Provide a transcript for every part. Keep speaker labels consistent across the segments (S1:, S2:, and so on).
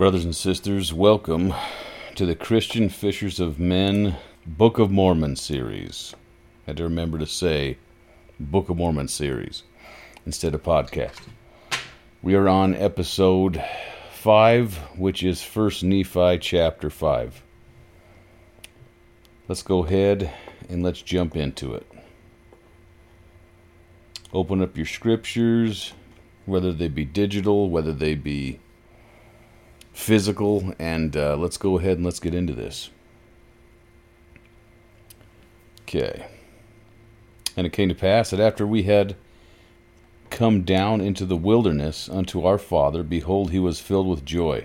S1: Brothers and sisters, welcome to the Christian Fishers of Men Book of Mormon series. I had to remember to say Book of Mormon series instead of podcast. We are on episode 5, which is 1st Nephi chapter 5. Let's go ahead and let's jump into it. Open up your scriptures, whether they be digital, whether they be physical, and uh, let's go ahead and let's get into this. Okay. And it came to pass that after we had come down into the wilderness unto our father, behold, he was filled with joy.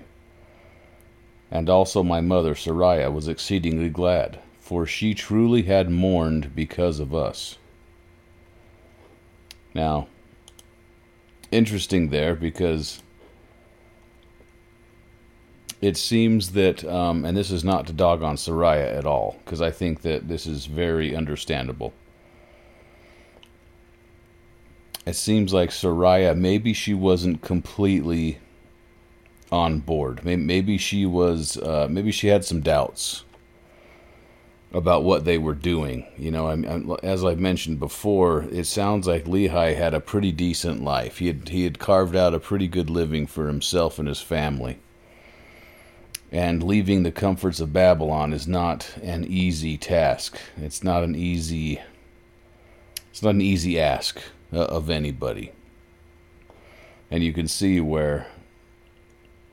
S1: And also my mother, Sariah, was exceedingly glad, for she truly had mourned because of us. Now, interesting there because it seems that, um, and this is not to dog on Sariah at all, because I think that this is very understandable. It seems like Sariah, maybe she wasn't completely on board. Maybe she was, uh, maybe she had some doubts about what they were doing. You know, I, I, as I've mentioned before, it sounds like Lehi had a pretty decent life. He had he had carved out a pretty good living for himself and his family and leaving the comforts of Babylon is not an easy task. It's not an easy it's not an easy ask uh, of anybody. And you can see where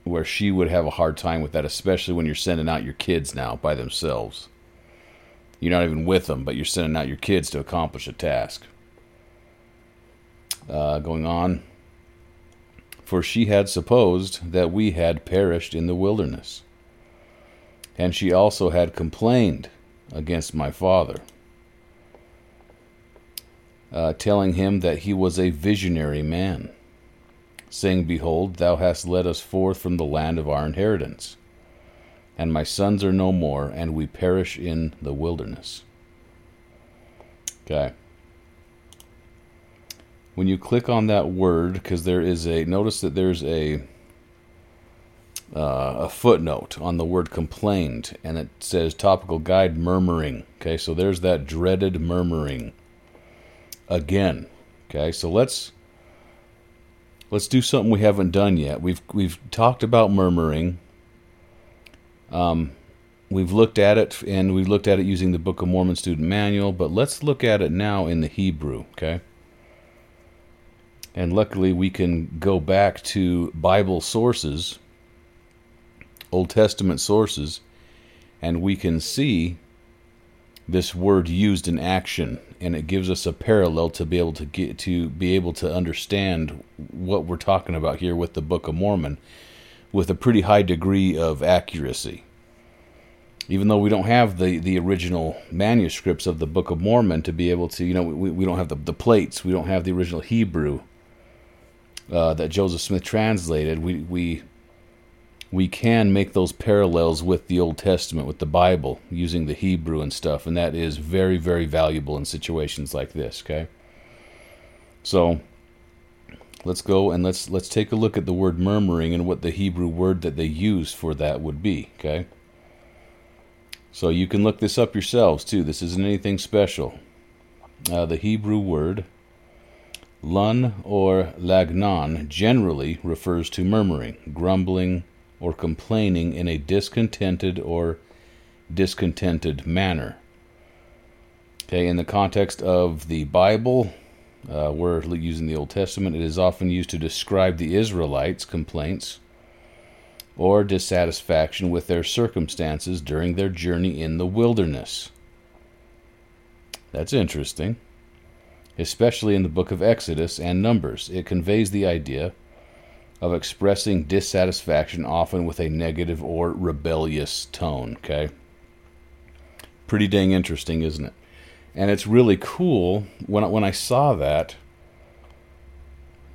S1: where she would have a hard time with that, especially when you're sending out your kids now by themselves. You're not even with them, but you're sending out your kids to accomplish a task. Uh, going on. For she had supposed that we had perished in the wilderness and she also had complained against my father, uh, telling him that he was a visionary man, saying, Behold, thou hast led us forth from the land of our inheritance, and my sons are no more, and we perish in the wilderness. Okay. When you click on that word, because there is a, notice that there's a uh, a footnote on the word complained, and it says topical guide murmuring. Okay, so there's that dreaded murmuring again. Okay, so let's let's do something we haven't done yet. We've we've talked about murmuring. Um, we've looked at it, and we've looked at it using the Book of Mormon Student Manual, but let's look at it now in the Hebrew. Okay. And luckily, we can go back to Bible sources Old Testament sources, and we can see this word used in action, and it gives us a parallel to be able to get to be able to understand what we're talking about here with the Book of Mormon, with a pretty high degree of accuracy. Even though we don't have the, the original manuscripts of the Book of Mormon to be able to, you know, we, we don't have the, the plates, we don't have the original Hebrew uh, that Joseph Smith translated. We, we we can make those parallels with the Old Testament, with the Bible, using the Hebrew and stuff, and that is very, very valuable in situations like this. Okay, so let's go and let's let's take a look at the word murmuring and what the Hebrew word that they use for that would be. Okay, so you can look this up yourselves too. This isn't anything special. Uh, the Hebrew word lun or lagnon generally refers to murmuring, grumbling or complaining in a discontented or discontented manner. Okay, in the context of the Bible, uh, we're using the Old Testament, it is often used to describe the Israelites' complaints or dissatisfaction with their circumstances during their journey in the wilderness. That's interesting. Especially in the book of Exodus and Numbers, it conveys the idea of expressing dissatisfaction, often with a negative or rebellious tone. Okay. Pretty dang interesting, isn't it? And it's really cool when I, when I saw that.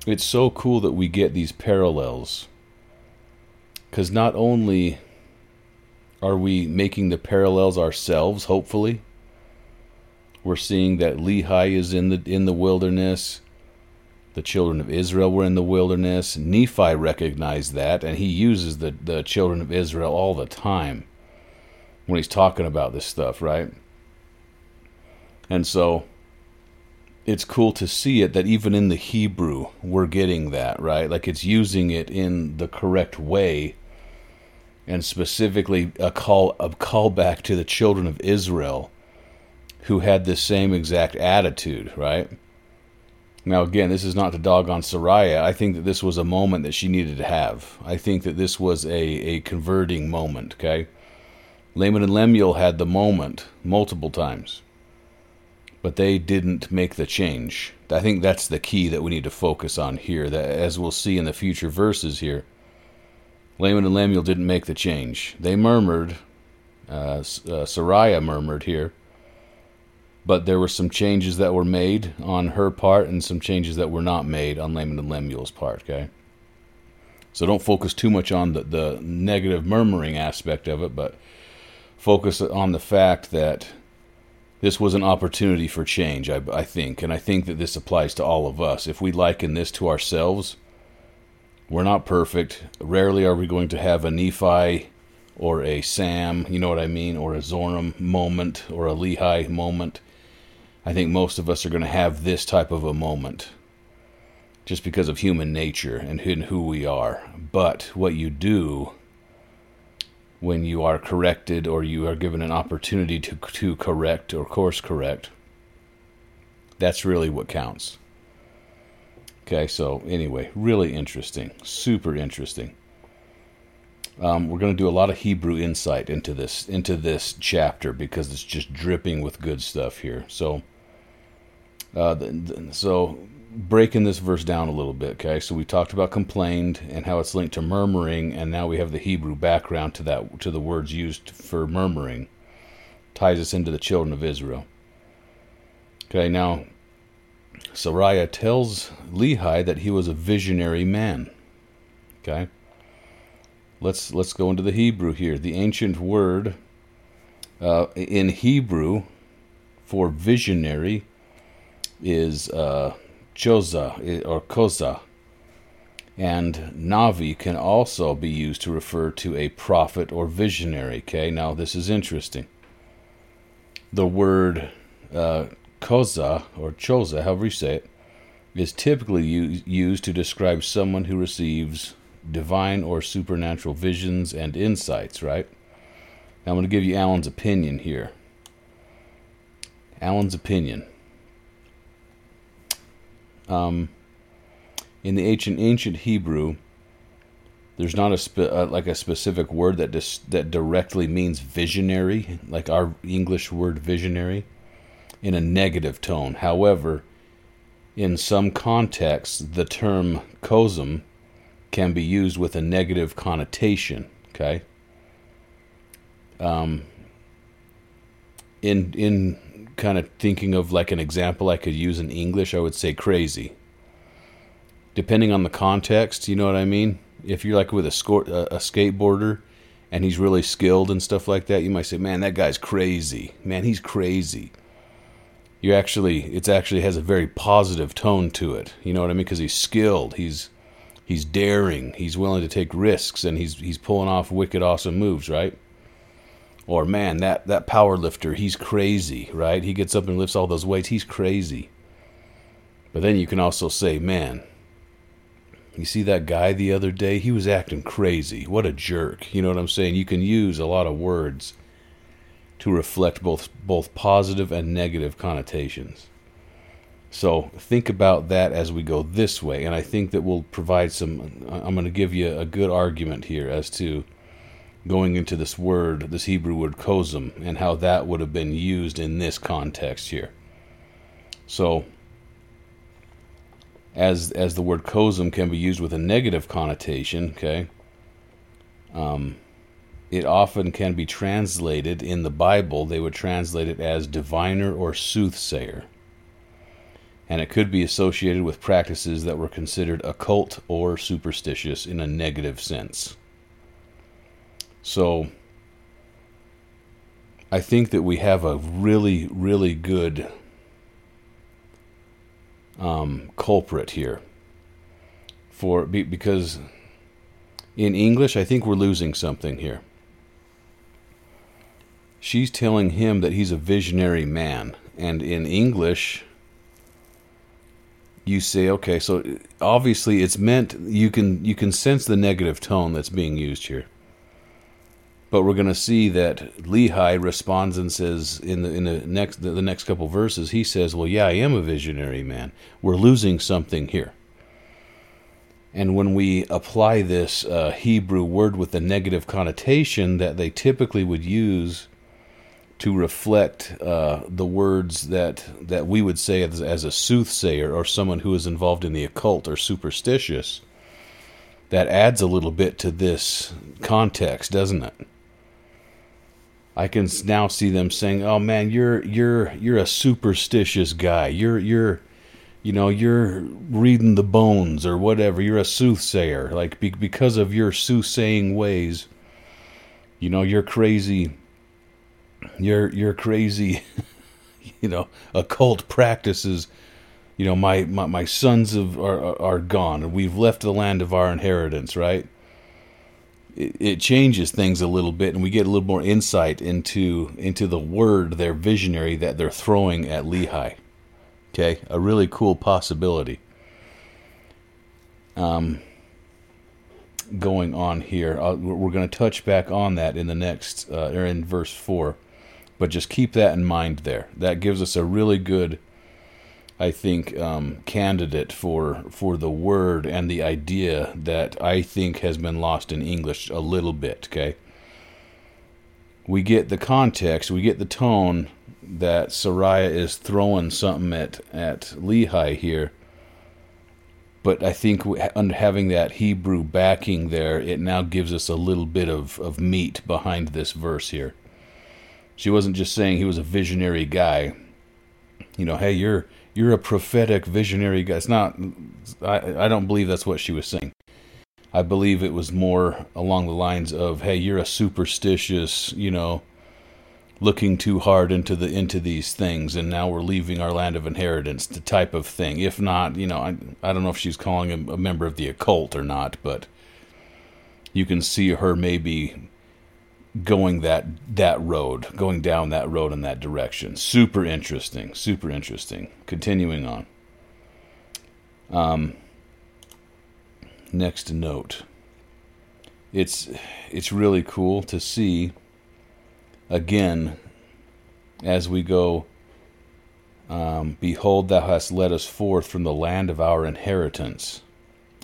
S1: It's so cool that we get these parallels. Because not only are we making the parallels ourselves, hopefully, we're seeing that Lehi is in the in the wilderness The children of Israel were in the wilderness. Nephi recognized that, and he uses the, the children of Israel all the time when he's talking about this stuff, right? And so it's cool to see it that even in the Hebrew we're getting that, right? Like it's using it in the correct way and specifically a call a callback to the children of Israel who had this same exact attitude, right? Now again, this is not to dog on Sariah. I think that this was a moment that she needed to have. I think that this was a, a converting moment, okay? Laman and Lemuel had the moment multiple times but they didn't make the change. I think that's the key that we need to focus on here. That as we'll see in the future verses here, Laman and Lemuel didn't make the change. They murmured. Uh, uh, murmured here, but there were some changes that were made on her part and some changes that were not made on Laman and Lemuel's part. Okay, so don't focus too much on the the negative murmuring aspect of it, but focus on the fact that this was an opportunity for change, I, I, think, and I think that this applies to all of us. If we liken this to ourselves, we're not perfect. Rarely are we going to have a Nephi or a Sam, you know what I mean, or a Zoram moment or a Lehi moment. I think most of us are going to have this type of a moment just because of human nature and who we are. But what you do when you are corrected or you are given an opportunity to, to correct or course correct. That's really what counts. Okay, so anyway, really interesting, super interesting. Um, we're going to do a lot of Hebrew insight into this into this chapter because it's just dripping with good stuff here. So, uh, so breaking this verse down a little bit, okay? So we talked about complained and how it's linked to murmuring, and now we have the Hebrew background to that to the words used for murmuring. Ties us into the children of Israel. Okay, now Sariah tells Lehi that he was a visionary man. Okay? Let's let's go into the Hebrew here. The ancient word uh, in Hebrew for visionary is uh, Choza or Koza. And Navi can also be used to refer to a prophet or visionary. Okay, now this is interesting. The word uh, Koza or Choza, however you say it, is typically u- used to describe someone who receives divine or supernatural visions and insights, right? Now I'm going to give you Alan's opinion here. Alan's opinion. Um, in the ancient ancient Hebrew, there's not a spe- uh, like a specific word that dis- that directly means visionary, like our English word visionary, in a negative tone. However, in some contexts, the term kozim can be used with a negative connotation. Okay. Um, in in kind of thinking of like an example I could use in English, I would say crazy. Depending on the context, you know what I mean? If you're like with a, score, a, a skateboarder and he's really skilled and stuff like that, you might say, "Man, that guy's crazy. Man, he's crazy." You actually, it's actually has a very positive tone to it. You know what I mean? Because he's skilled. He's he's daring. He's willing to take risks, and he's he's pulling off wicked, awesome moves, right? Or man, that that power lifter, he's crazy, right? He gets up and lifts all those weights. He's crazy. But then you can also say, man, you see that guy the other day? He was acting crazy. What a jerk. You know what I'm saying? You can use a lot of words to reflect both both positive and negative connotations. So think about that as we go this way, and I think that will provide some. I'm going to give you a good argument here as to going into this word, this Hebrew word kozim, and how that would have been used in this context here. So, as as the word kozim can be used with a negative connotation, okay, um, it often can be translated in the Bible. They would translate it as diviner or soothsayer, and it could be associated with practices that were considered occult or superstitious in a negative sense. So I think that we have a really, really good um, culprit here for because in English, I think we're losing something here. She's telling him that he's a visionary man, and in English, you say, okay, so obviously it's meant you can you can sense the negative tone that's being used here. But we're going to see that Lehi responds and says in the in the next the, the next couple verses he says, "Well, yeah, I am a visionary man. We're losing something here." And when we apply this uh, Hebrew word with the negative connotation that they typically would use to reflect uh, the words that that we would say as, as a soothsayer or someone who is involved in the occult or superstitious, that adds a little bit to this context, doesn't it? I can now see them saying, "Oh man, you're you're you're a superstitious guy. You're you're you know, you're reading the bones or whatever. You're a soothsayer. Like be, because of your soothsaying ways, you know, you're crazy. You're you're crazy. you know, occult practices. You know, my my, my sons have, are are gone. We've left the land of our inheritance, right? It, changes things a little bit, and we get a little more insight into into the word, their visionary that they're throwing at Lehi. Okay, a really cool possibility. Um, going on here, uh, we're going to touch back on that in the next uh, or in verse four, but just keep that in mind there. That gives us a really good I think, um, candidate for for the word and the idea that I think has been lost in English a little bit. Okay, we get the context, we get the tone that Sariah is throwing something at at Lehi here, but I think having that Hebrew backing there, it now gives us a little bit of of meat behind this verse here. She wasn't just saying he was a visionary guy. You know, hey, you're you're a prophetic visionary guy. It's not. I I don't believe that's what she was saying. I believe it was more along the lines of, "Hey, you're a superstitious, you know, looking too hard into the into these things, and now we're leaving our land of inheritance." The type of thing. If not, you know, I I don't know if she's calling him a member of the occult or not, but you can see her maybe going that that road, going down that road in that direction. Super interesting, super interesting. Continuing on. Um, next note. It's it's really cool to see again as we go um, behold thou hast led us forth from the land of our inheritance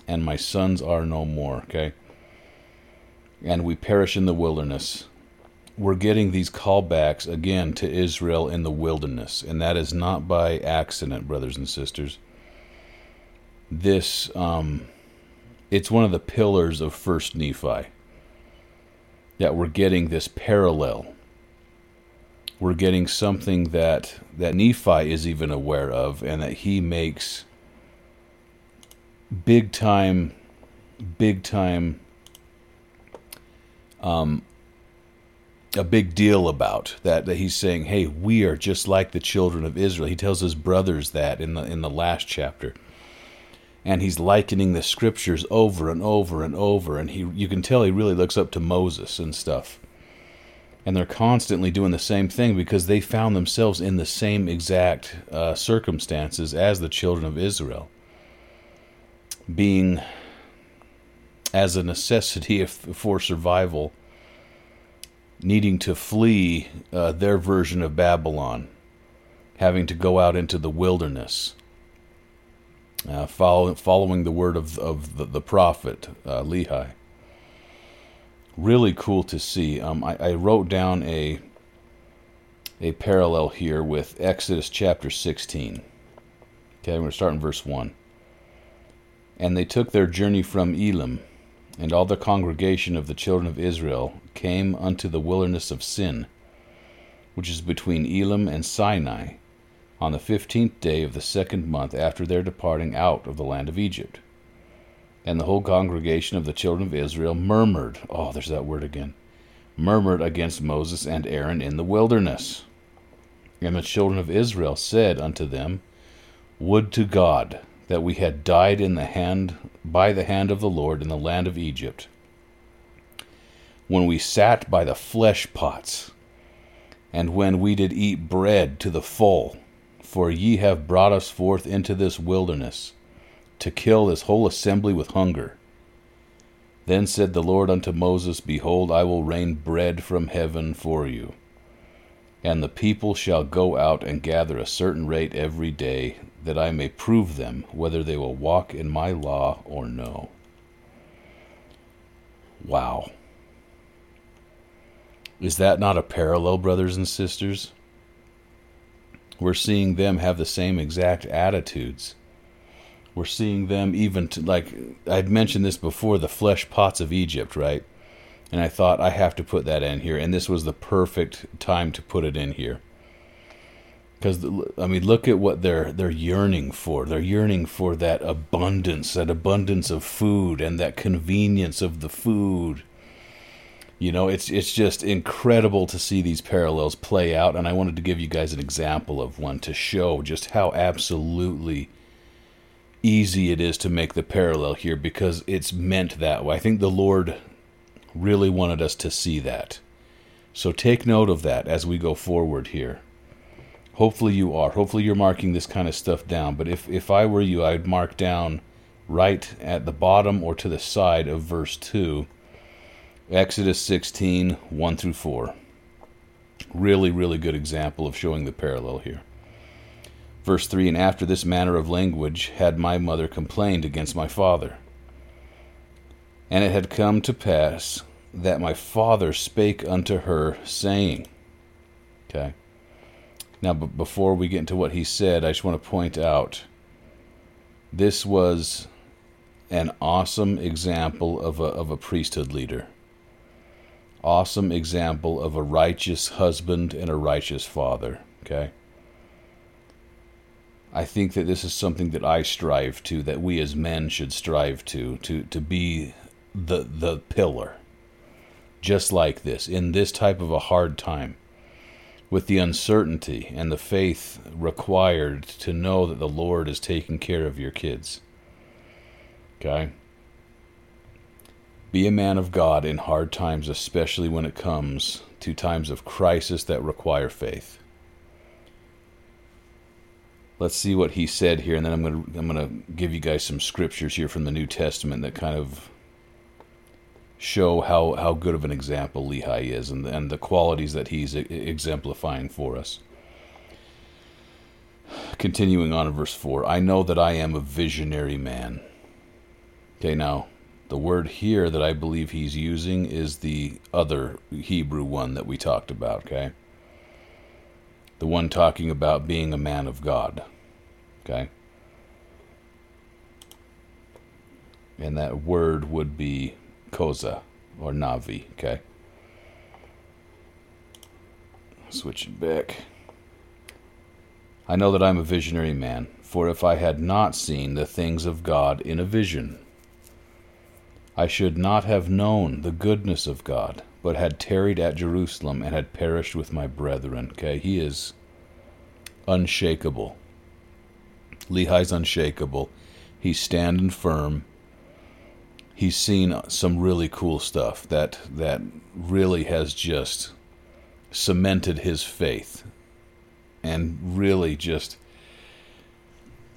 S1: and my sons are no more okay and we perish in the wilderness. We're getting these callbacks again to Israel in the wilderness, and that is not by accident, brothers and sisters. This, um, it's one of the pillars of First Nephi that we're getting this parallel. We're getting something that that Nephi is even aware of, and that he makes big time, big time um, a big deal about that that he's saying hey we are just like the children of Israel. He tells his brothers that in the in the last chapter. And he's likening the scriptures over and over and over. And he you can tell he really looks up to Moses and stuff. And they're constantly doing the same thing because they found themselves in the same exact uh, circumstances as the children of Israel. Being as a necessity for survival, needing to flee uh, their version of Babylon, having to go out into the wilderness, uh, follow, following the word of, of the, the prophet uh, Lehi. Really cool to see. Um, I, I wrote down a a parallel here with Exodus chapter 16. Okay, I'm going to start in verse 1. And they took their journey from Elim and all the congregation of the children of Israel came unto the wilderness of Sin, which is between Elim and Sinai, on the fifteenth day of the second month after their departing out of the land of Egypt. And the whole congregation of the children of Israel murmured, oh, there's that word again, murmured against Moses and Aaron in the wilderness. And the children of Israel said unto them, Would to God that we had died in the hand by the hand of the Lord in the land of Egypt, when we sat by the flesh pots, and when we did eat bread to the full, for ye have brought us forth into this wilderness, to kill this whole assembly with hunger. Then said the Lord unto Moses, Behold, I will rain bread from heaven for you. And the people shall go out and gather a certain rate every day, that I may prove them whether they will walk in my law or no. Wow. Is that not a parallel, brothers and sisters? We're seeing them have the same exact attitudes. We're seeing them even like I'd mentioned this before the flesh pots of Egypt, right? And I thought I have to put that in here, and this was the perfect time to put it in here. Because I mean, look at what they're they're yearning for. They're yearning for that abundance, that abundance of food, and that convenience of the food you know, it's it's just incredible to see these parallels play out, and I wanted to give you guys an example of one to show just how absolutely easy it is to make the parallel here because it's meant that way. I think the Lord really wanted us to see that. So take note of that as we go forward here. Hopefully you are. Hopefully you're marking this kind of stuff down. But if, if I were you, I'd mark down right at the bottom or to the side of verse 2 Exodus 16, 1 through 4. Really, really good example of showing the parallel here. Verse 3 And after this manner of language had my mother complained against my father. And it had come to pass that my father spake unto her, saying, Okay. Now, but before we get into what he said, I just want to point out this was an awesome example of a, of a priesthood leader awesome example of a righteous husband and a righteous father. Okay? I think that this is something that I strive to, that we as men should strive to, to, to be the the pillar. Just like this, in this type of a hard time, with the uncertainty and the faith required to know that the Lord is taking care of your kids. Okay? Be a man of God in hard times, especially when it comes to times of crisis that require faith. Let's see what he said here, and then I'm going to I'm going to give you guys some scriptures here from the New Testament that kind of show how, how good of an example Lehi is and, and the qualities that he's exemplifying for us. Continuing on in verse 4 I know that I am a visionary man. Okay, now the word here that I believe he's using is the other Hebrew one that we talked about, okay? The one talking about being a man of God, okay? And that word would be Koza or Navi, okay? Switch it back. I know that I'm a visionary man, for if I had not seen the things of God in a vision, I should not have known the goodness of God, but had tarried at Jerusalem and had perished with my brethren. Okay, he is unshakable. Lehi's unshakable. He's standing firm. He's seen some really cool stuff that that really has just cemented his faith and really just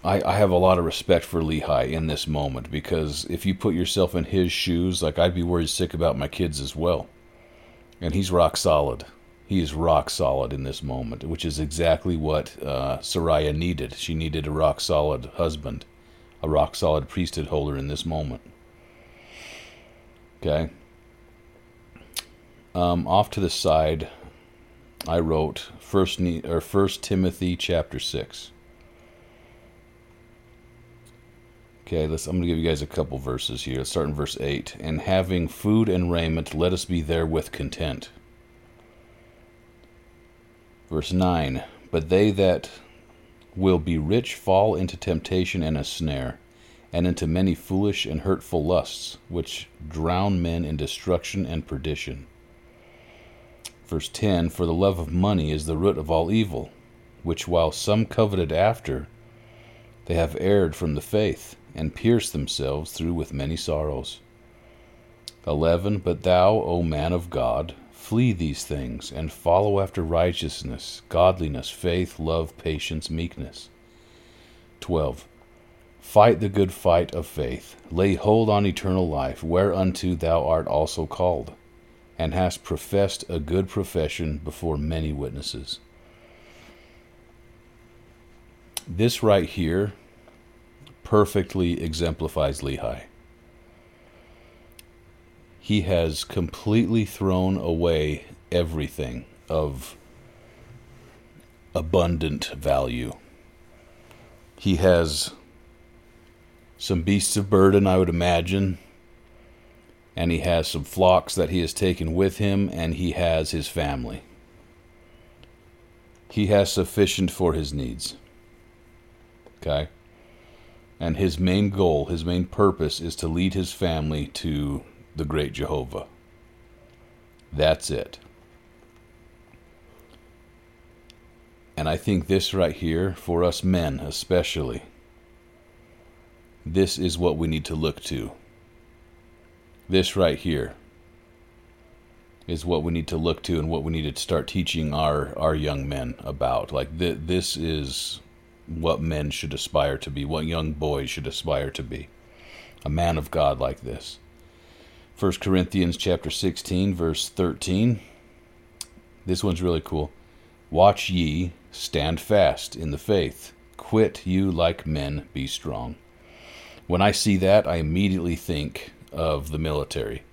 S1: I, I have a lot of respect for Lehi in this moment because if you put yourself in his shoes, like I'd be worried sick about my kids as well. And he's rock solid. He is rock solid in this moment, which is exactly what uh, Sariah needed. She needed a rock solid husband, a rock solid priesthood holder in this moment. Okay. Um, off to the side, I wrote First ne- or First Timothy chapter six. Okay, let's. I'm to give you guys a couple verses here. Let's start in verse eight. And having food and raiment, let us be therewith content. Verse nine. But they that will be rich fall into temptation and a snare, and into many foolish and hurtful lusts, which drown men in destruction and perdition. Verse 10 For the love of money is the root of all evil, which while some coveted after, They have erred from the faith, and pierced themselves through with many sorrows. 11. But thou, O man of God, flee these things, and follow after righteousness, godliness, faith, love, patience, meekness. 12. Fight the good fight of faith, lay hold on eternal life, whereunto thou art also called, and hast professed a good profession before many witnesses. This right here perfectly exemplifies Lehi. He has completely thrown away everything of abundant value. He has some beasts of burden, I would imagine, and he has some flocks that he has taken with him, and he has his family. He has sufficient for his needs. Okay? And his main goal, his main purpose is to lead his family to the great Jehovah. That's it. And I think this right here, for us men especially, this is what we need to look to. This right here is what we need to look to and what we need to start teaching our, our young men about. Like, th- this is what men should aspire to be, what young boys should aspire to be. A man of God like this. 1 Corinthians chapter 16 verse 13. This one's really cool. Watch ye, stand fast in the faith. Quit you like men, be strong. When I see that, I immediately think of the military.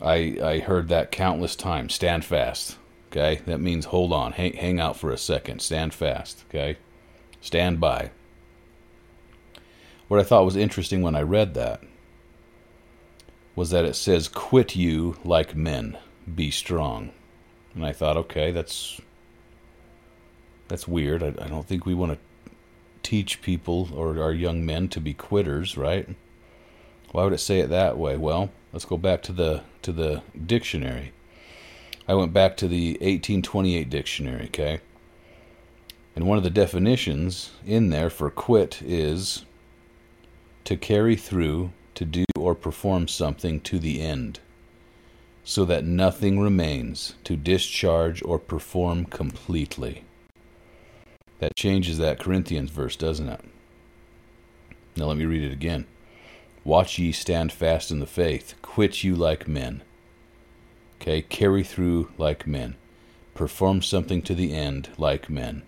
S1: I I heard that countless times. Stand fast. Okay? That means hold on. Hang, hang out for a second. Stand fast. Okay? Stand by. What I thought was interesting when I read that was that it says, Quit you like men, be strong. And I thought, okay, that's that's weird. I, I don't think we want to teach people or our young men to be quitters, right? Why would it say it that way? Well, let's go back to the to the dictionary. I went back to the 1828 dictionary, okay? And one of the definitions in there for quit is to carry through, to do or perform something to the end, so that nothing remains to discharge or perform completely. That changes that Corinthians verse, doesn't it? Now let me read it again. Watch ye stand fast in the faith, quit you like men. Okay, carry through like men, perform something to the end like men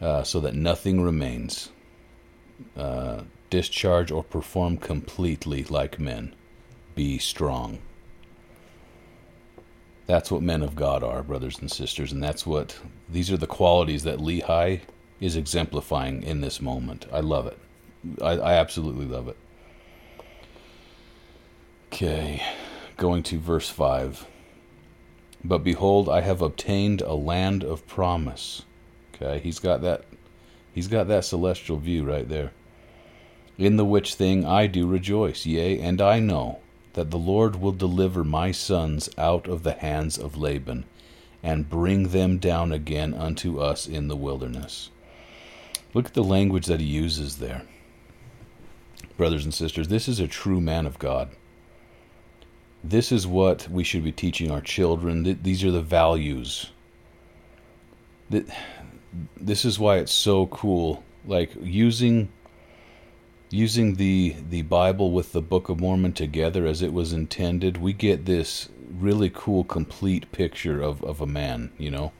S1: uh, so that nothing remains. Uh, discharge or perform completely like men. Be strong. That's what men of God are, brothers and sisters, and that's what these are the qualities that Lehi is exemplifying in this moment. I love it. I, I absolutely love it. Okay, going to verse 5. But behold, I have obtained a land of promise Okay, he's got that he's got that celestial view right there. In the which thing I do rejoice, yea, and I know that the Lord will deliver my sons out of the hands of Laban, and bring them down again unto us in the wilderness. Look at the language that he uses there. Brothers and sisters, this is a true man of God. This is what we should be teaching our children. These are the values. This is why it's so cool like using using the the bible with the book of mormon together as it was intended we get this really cool complete picture of of a man you know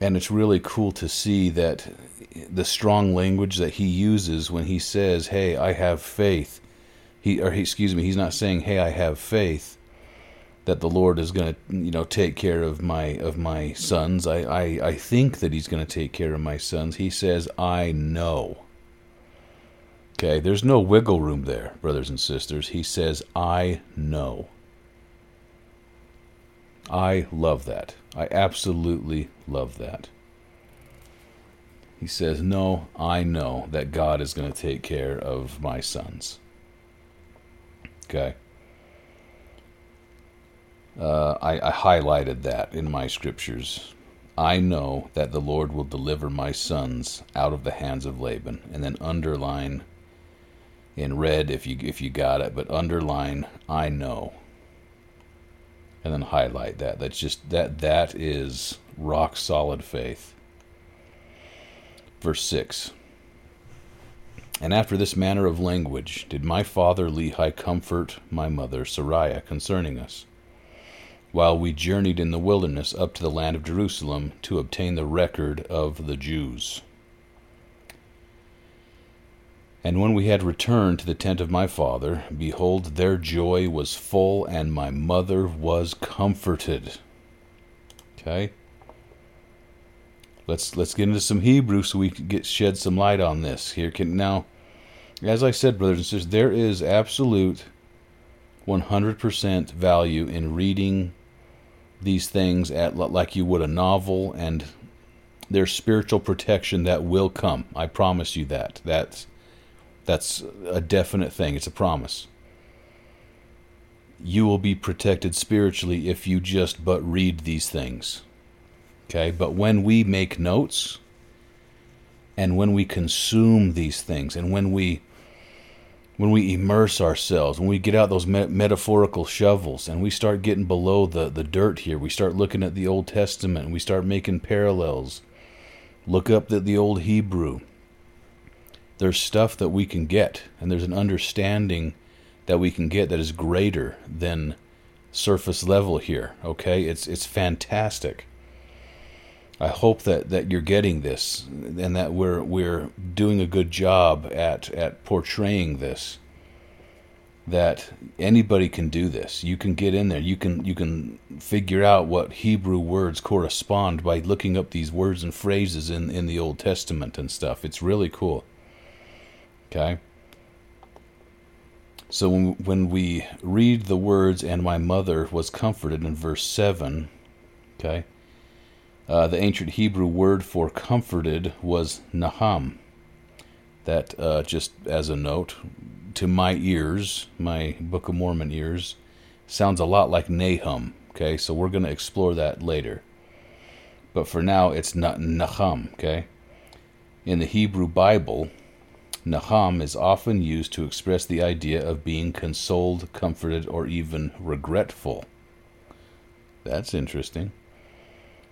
S1: and it's really cool to see that the strong language that he uses when he says hey i have faith he or he, excuse me he's not saying hey i have faith that the Lord is going to, you know, take care of my of my sons. I, I, I think that He's going to take care of my sons. He says, I know. Okay, there's no wiggle room there, brothers and sisters. He says, I know. I love that. I absolutely love that. He says, No, I know that God is going to take care of my sons. Okay. Uh, I, I, highlighted that in my scriptures. I know that the Lord will deliver my sons out of the hands of Laban. And then underline in red if you if you got it, but underline I know. And then highlight that. That's just that that is rock solid faith. Verse 6. And after this manner of language did my father Lehi comfort my mother Sariah concerning us while we journeyed in the wilderness up to the land of Jerusalem to obtain the record of the Jews. And when we had returned to the tent of my father, behold, their joy was full, and my mother was comforted. Okay? Let's let's get into some Hebrew so we can get shed some light on this. Here can now, as I said, brothers and sisters, there is absolute 100% value in reading these things at like you would a novel and there's spiritual protection that will come. I promise you that. That's that's a definite thing. It's a promise. You will be protected spiritually if you just but read these things. Okay? But when we make notes and when we consume these things and when we when we immerse ourselves, when we get out those me- metaphorical shovels and we start getting below the, the dirt here, we start looking at the Old Testament and we start making parallels. Look up the, the Old Hebrew. There's stuff that we can get, and there's an understanding that we can get that is greater than surface level here. Okay? It's it's fantastic. I hope that, that you're getting this and that we're we're doing a good job at, at portraying this. That anybody can do this. You can get in there. You can you can figure out what Hebrew words correspond by looking up these words and phrases in, in the Old Testament and stuff. It's really cool. Okay? So when, when we read the words, and my mother was comforted in verse 7, okay? Uh, the ancient Hebrew word for comforted was naham. That, uh, just as a note, to my ears, my Book of Mormon ears, sounds a lot like Nahum. Okay, so we're going to explore that later. But for now, it's not Naham. Okay, in the Hebrew Bible, Naham is often used to express the idea of being consoled, comforted, or even regretful. That's interesting.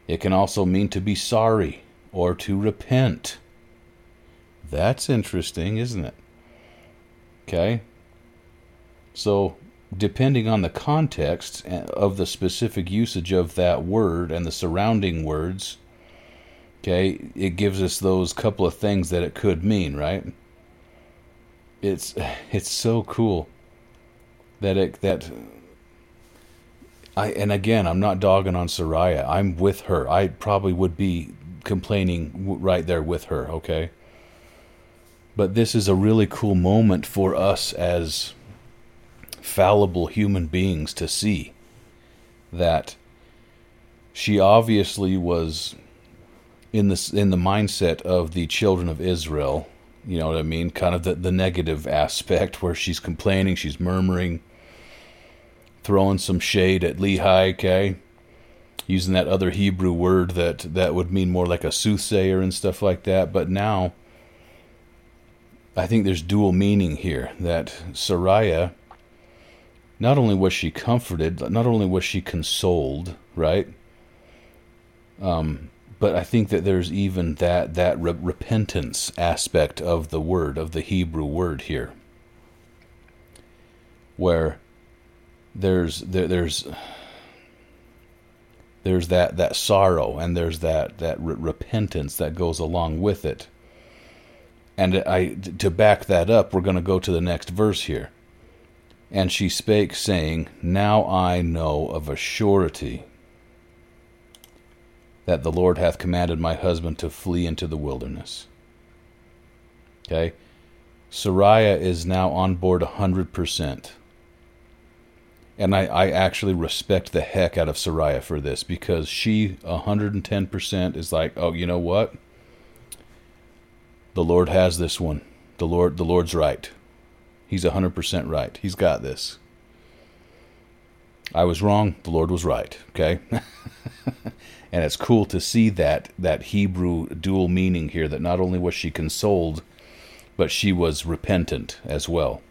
S1: It can also mean to be sorry or to repent. That's interesting, isn't it? Okay. So, depending on the context of the specific usage of that word and the surrounding words, okay, it gives us those couple of things that it could mean, right? It's it's so cool that it that I and again, I'm not dogging on Sariah. I'm with her. I probably would be complaining right there with her, okay? But this is a really cool moment for us as fallible human beings to see that she obviously was in this in the mindset of the children of Israel, you know what I mean? Kind of the, the negative aspect where she's complaining, she's murmuring, throwing some shade at Lehi, okay? Using that other Hebrew word that, that would mean more like a soothsayer and stuff like that. But now, I think there's dual meaning here. That Sariah, not only was she comforted, not only was she consoled, right? Um, but I think that there's even that that re- repentance aspect of the word of the Hebrew word here, where there's there, there's there's that that sorrow and there's that that re- repentance that goes along with it. And I to back that up, we're going to go to the next verse here. And she spake, saying, Now I know of a surety that the Lord hath commanded my husband to flee into the wilderness. Okay? Sariah is now on board a hundred percent and I, I actually respect the heck out of Sariah for this because she 110% is like, oh, you know what? The Lord has this one. The Lord, the Lord's right. He's 100% right. He's got this. I was wrong. The Lord was right. Okay. And it's cool to see that that Hebrew dual meaning here that not only was she consoled, but she was repentant as well.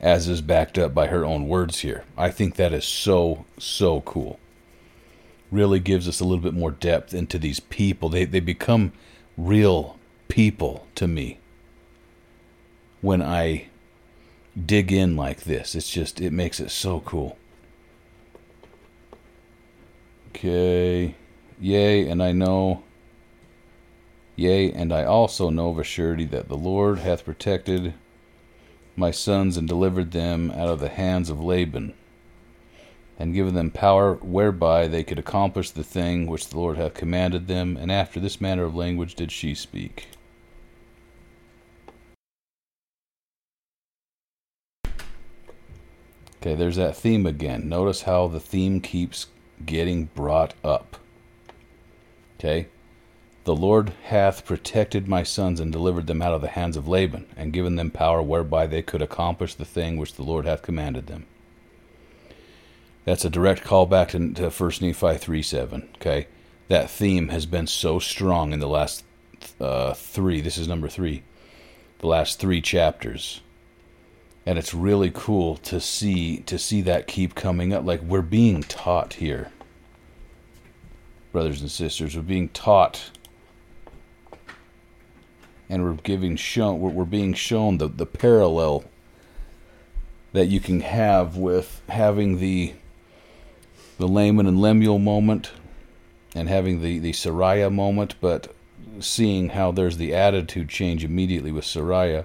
S1: As is backed up by her own words here. I think that is so, so cool. Really gives us a little bit more depth into these people. They, they become real people to me when I dig in like this. It's just, it makes it so cool. Okay. Yea, and I know, yea, and I also know of a surety that the Lord hath protected my sons and delivered them out of the hands of Laban, and given them power whereby they could accomplish the thing which the Lord hath commanded them. And after this manner of language did she speak. Okay, there's that theme again. Notice how the theme keeps getting brought up. Okay? The Lord hath protected my sons and delivered them out of the hands of Laban, and given them power whereby they could accomplish the thing which the Lord hath commanded them. That's a direct callback to, to 1 Nephi 3 7. Okay? That theme has been so strong in the last uh, three. This is number three. The last three chapters and it's really cool to see to see that keep coming up. Like we're being taught here brothers and sisters. We're being taught. And we're giving shown we're, being shown the, the parallel that you can have with having the the Laman and Lemuel moment and having the the Sariah moment but seeing how there's the attitude change immediately with Sariah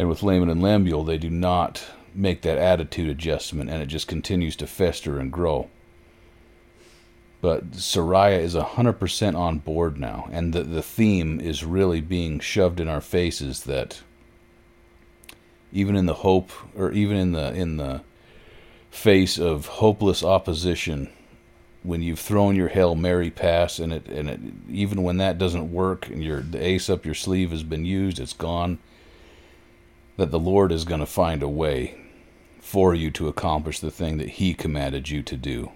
S1: and with Laman and Lemuel, they do not make that attitude adjustment, and it just continues to fester and grow. But Sariah is 100% on board now, and the, the theme is really being shoved in our faces that even in the hope, or even in the in the face of hopeless opposition, when you've thrown your hail mary pass, and it and it even when that doesn't work, and your the ace up your sleeve has been used, it's gone that the Lord is going to find a way for you to accomplish the thing that He commanded you to do.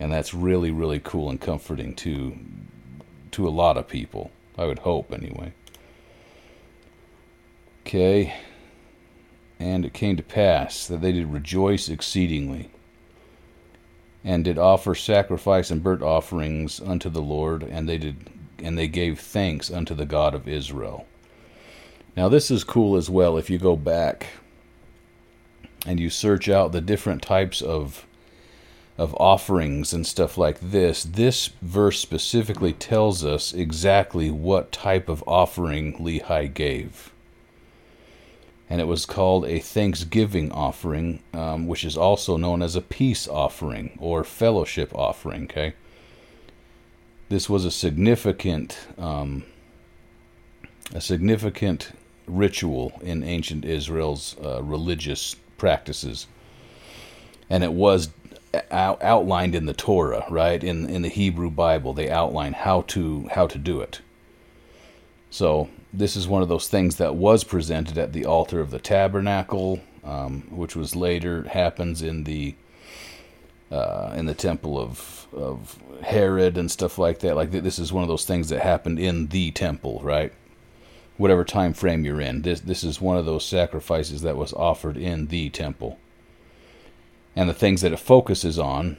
S1: And that's really, really cool and comforting to to a lot of people. I would hope anyway. Okay. And it came to pass that they did rejoice exceedingly, and did offer sacrifice and burnt offerings unto the Lord, and they did and they gave thanks unto the God of Israel. Now, this is cool as well if you go back and you search out the different types of of offerings and stuff like this. This verse specifically tells us exactly what type of offering Lehi gave. And it was called a thanksgiving offering, um, which is also known as a peace offering or fellowship offering. Okay, this was a significant, um, a significant ritual in ancient Israel's uh, religious practices, and it was out- outlined in the Torah, right? In in the Hebrew Bible, they outline how to how to do it. So this is one of those things that was presented at the altar of the tabernacle, um, which was later happens in the uh, in the temple of of Herod and stuff like that. Like this is one of those things that happened in the temple, right? Whatever time frame you're in. This this is one of those sacrifices that was offered in the temple. And the things that it focuses on,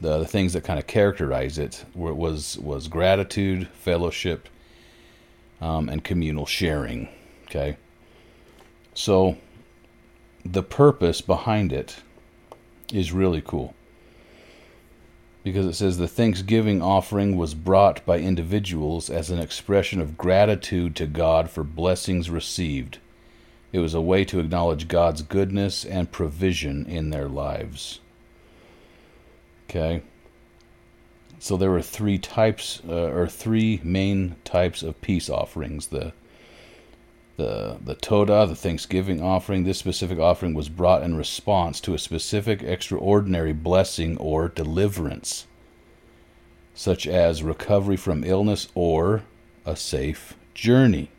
S1: the, the things that kind of characterize it, were, was was gratitude, fellowship, um, and communal sharing. Okay, so the purpose behind it is really cool because it says the thanksgiving offering was brought by individuals as an expression of gratitude to God for blessings received. It was a way to acknowledge God's goodness and provision in their lives. Okay. So there were three types, uh, or three main types of peace offerings. The the the Todah, the Thanksgiving offering. This specific offering was brought in response to a specific extraordinary blessing or deliverance, such as recovery from illness or a safe journey.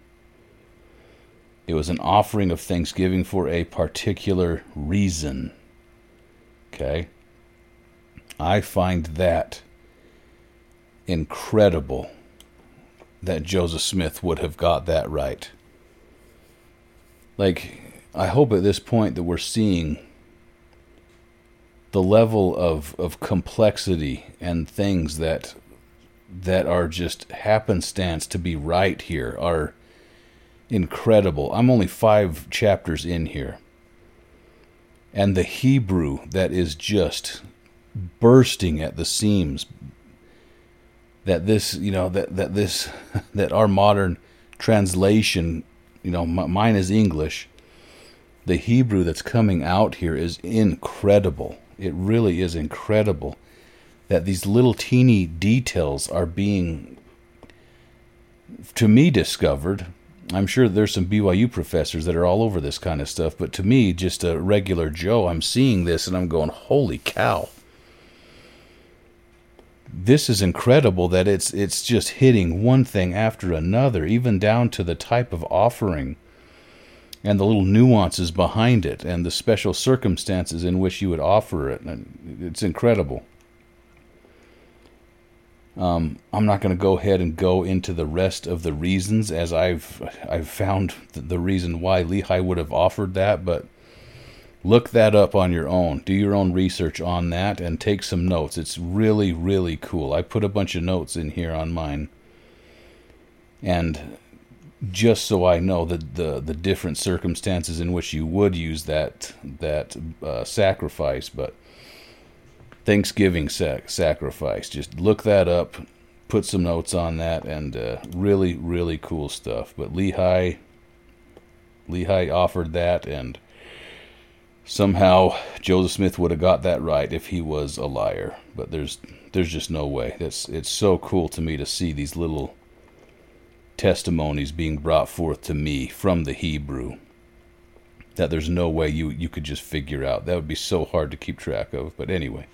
S1: It was an offering of thanksgiving for a particular reason. Okay? I find that incredible that Joseph Smith would have got that right. Like, I hope at this point that we're seeing the level of, of complexity and things that that are just happenstance to be right here are incredible. I'm only five chapters in here. And the Hebrew that is just bursting at the seams that this, you know, that, that this, that our modern translation, you know, m- mine is English. The Hebrew that's coming out here is incredible. It really is incredible that these little teeny details are being, to me, discovered. I'm sure there's some BYU professors that are all over this kind of stuff, but to me, just a regular Joe, I'm seeing this and I'm going, holy cow. This is incredible that it's it's just hitting one thing after another, even down to the type of offering and the little nuances behind it and the special circumstances in which you would offer it. It's incredible. Um, I'm not going to go ahead and go into the rest of the reasons as I've I've found the reason why Lehi would have offered that, but look that up on your own. Do your own research on that and take some notes. It's really really cool. I put a bunch of notes in here on mine, and just so I know the the, the different circumstances in which you would use that that uh, sacrifice, but Thanksgiving sac- sacrifice. Just look that up, put some notes on that, and uh, really, really cool stuff. But Lehi, Lehi offered that, and somehow Joseph Smith would have got that right if he was a liar. But there's there's just no way. It's it's so cool to me to see these little testimonies being brought forth to me from the Hebrew that there's no way you you could just figure out. That would be so hard to keep track of. But anyway,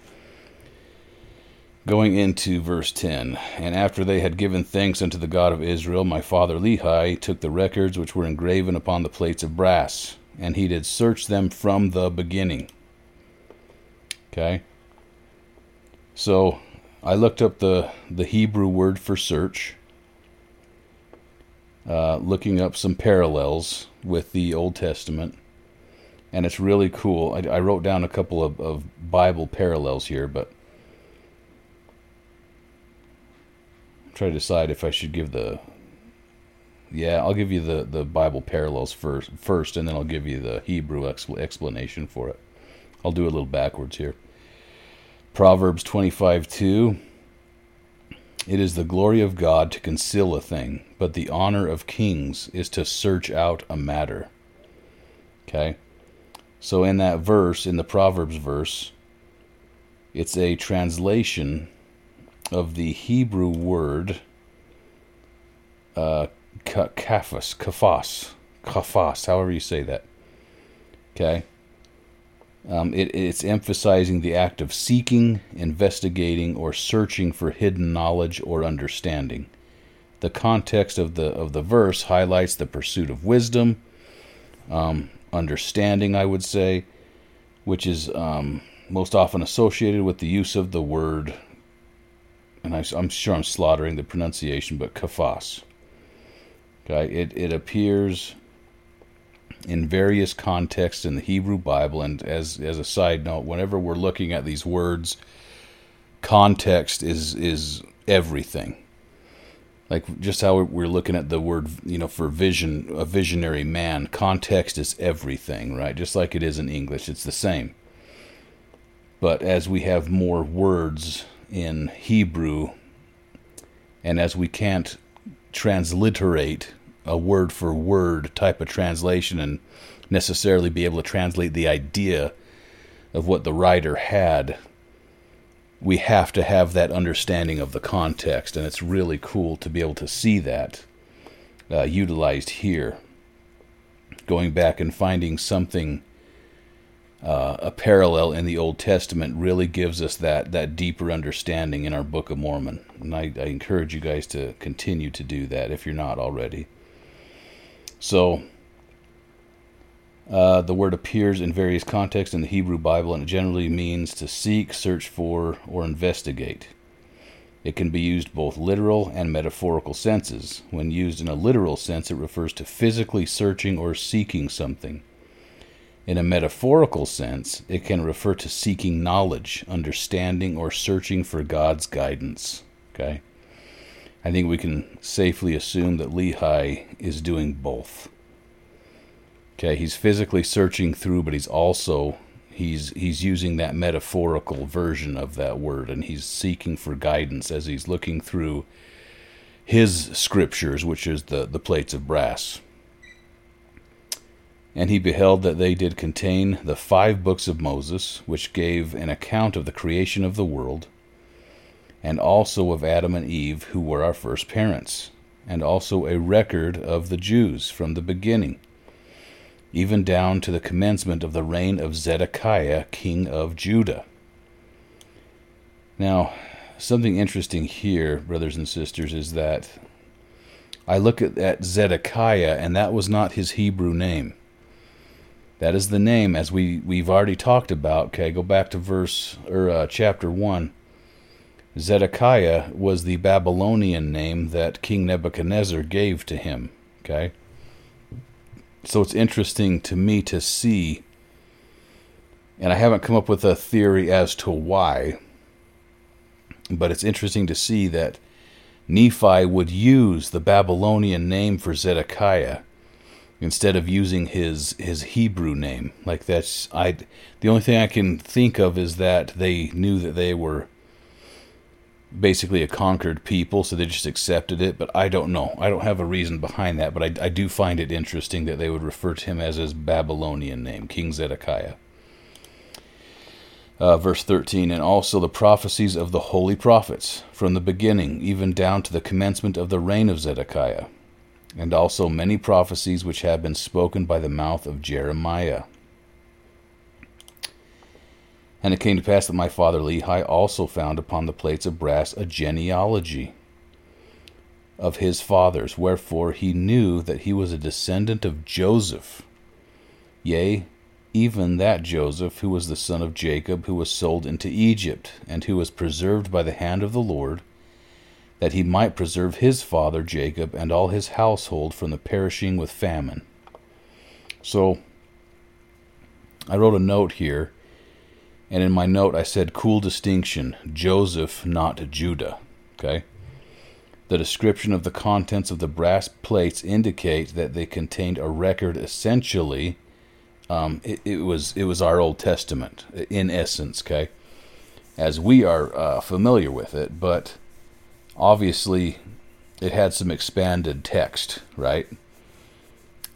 S1: going into verse 10 and after they had given thanks unto the god of israel my father lehi took the records which were engraven upon the plates of brass and he did search them from the beginning okay so i looked up the the hebrew word for search uh, looking up some parallels with the old testament and it's really cool i, I wrote down a couple of, of bible parallels here but try to decide if I should give the. Yeah, I'll give you the, the Bible parallels first, first, and then I'll give you the Hebrew expl- explanation for it. I'll do a little backwards here. Proverbs 25 2. It is the glory of God to conceal a thing, but the honor of kings is to search out a matter. Okay? So, in that verse, in the Proverbs verse, it's a translation of the Hebrew word uh, kafas, kafas, kafas, however you say that. Okay. Um, it, it's emphasizing the act of seeking, investigating, or searching for hidden knowledge or understanding. The context of the of the verse highlights the pursuit of wisdom, um, understanding, I would say, which is um, most often associated with the use of the word and I, am sure I'm slaughtering the pronunciation, but kafas. Okay, it, it appears in various contexts in the Hebrew Bible, and as as a side note, whenever we're looking at these words, context is is everything. Like just how we're looking at the word, you know, for vision, a visionary man, context is everything, right? Just like it is in English, it's the same. But as we have more words in Hebrew, and as we can't transliterate a word for word type of translation and necessarily be able to translate the idea of what the writer had, we have to have that understanding of the context, and it's really cool to be able to see that uh, utilized here. Going back and finding something uh, a parallel in the Old Testament really gives us that that deeper understanding in our Book of Mormon, and I, I encourage you guys to continue to do that if you're not already. So, Uh, the word appears in various contexts in the Hebrew Bible, and it generally means to seek, search for, or investigate. It can be used both literal and metaphorical senses. When used in a literal sense, it refers to physically searching or seeking something. In a metaphorical sense, it can refer to seeking knowledge, understanding, or searching for God's guidance. Okay? I think we can safely assume that Lehi is doing both. Okay, he's physically searching through, but he's also he's he's using that metaphorical version of that word and he's seeking for guidance as he's looking through his scriptures, which is the, the plates of brass. And he beheld that they did contain the five books of Moses, which gave an account of the creation of the world, and also of Adam and Eve, who were our first parents, and also a record of the Jews from the beginning even down to the commencement of the reign of Zedekiah, king of Judah. Now, something interesting here, brothers and sisters, is that I look at, at Zedekiah, and that was not his Hebrew name. That is the name, as we, we've already talked about. Okay, go back to verse or uh, chapter 1. Zedekiah was the Babylonian name that King Nebuchadnezzar gave to him. Okay? so it's interesting to me to see, and I haven't come up with a theory as to why, but it's interesting to see that Nephi would use the Babylonian name for Zedekiah instead of using his his Hebrew name. Like that's I the only thing I can think of is that they knew that they were basically a conquered people, so they just accepted it. But I don't know. I don't have a reason behind that. But I, I do find it interesting that they would refer to him as his Babylonian name, King Zedekiah. Uh, verse 13, and also the prophecies of the holy prophets from the beginning, even down to the commencement of the reign of Zedekiah, and also many prophecies which have been spoken by the mouth of Jeremiah and it came to pass that my father Lehi also found upon the plates of brass a genealogy of his fathers, wherefore he knew that he was a descendant of Joseph. Yea, even that Joseph, who was the son of Jacob, who was sold into Egypt, and who was preserved by the hand of the Lord, that he might preserve his father Jacob and all his household from the perishing with famine. So, I wrote a note here and in my note, I said, cool distinction Joseph, not Judah. Okay? The description of the contents of the brass plates indicate that they contained a record essentially. Um, it, it, was it was our Old Testament in essence, okay, as we are uh, familiar with it, but obviously it had some expanded text, right?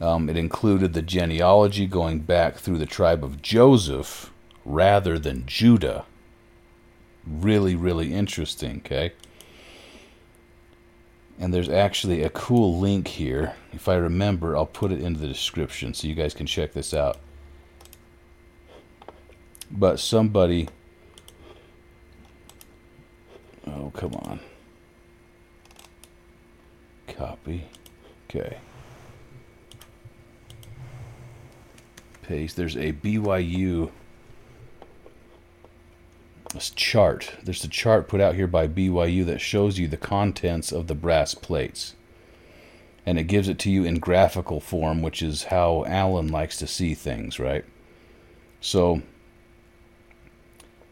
S1: Um, it included the genealogy going back through the tribe of Joseph, rather than Judah. Really, really interesting, okay? And there's actually a cool link here. If I remember, I'll put it into the description so you guys can check this out. But somebody. Oh, come on. Copy. Okay. Paste. There's a BYU this chart. There's a chart put out here by BYU that shows you the contents of the brass plates. And it gives it to you in graphical form, which is how Alan likes to see things, right? So,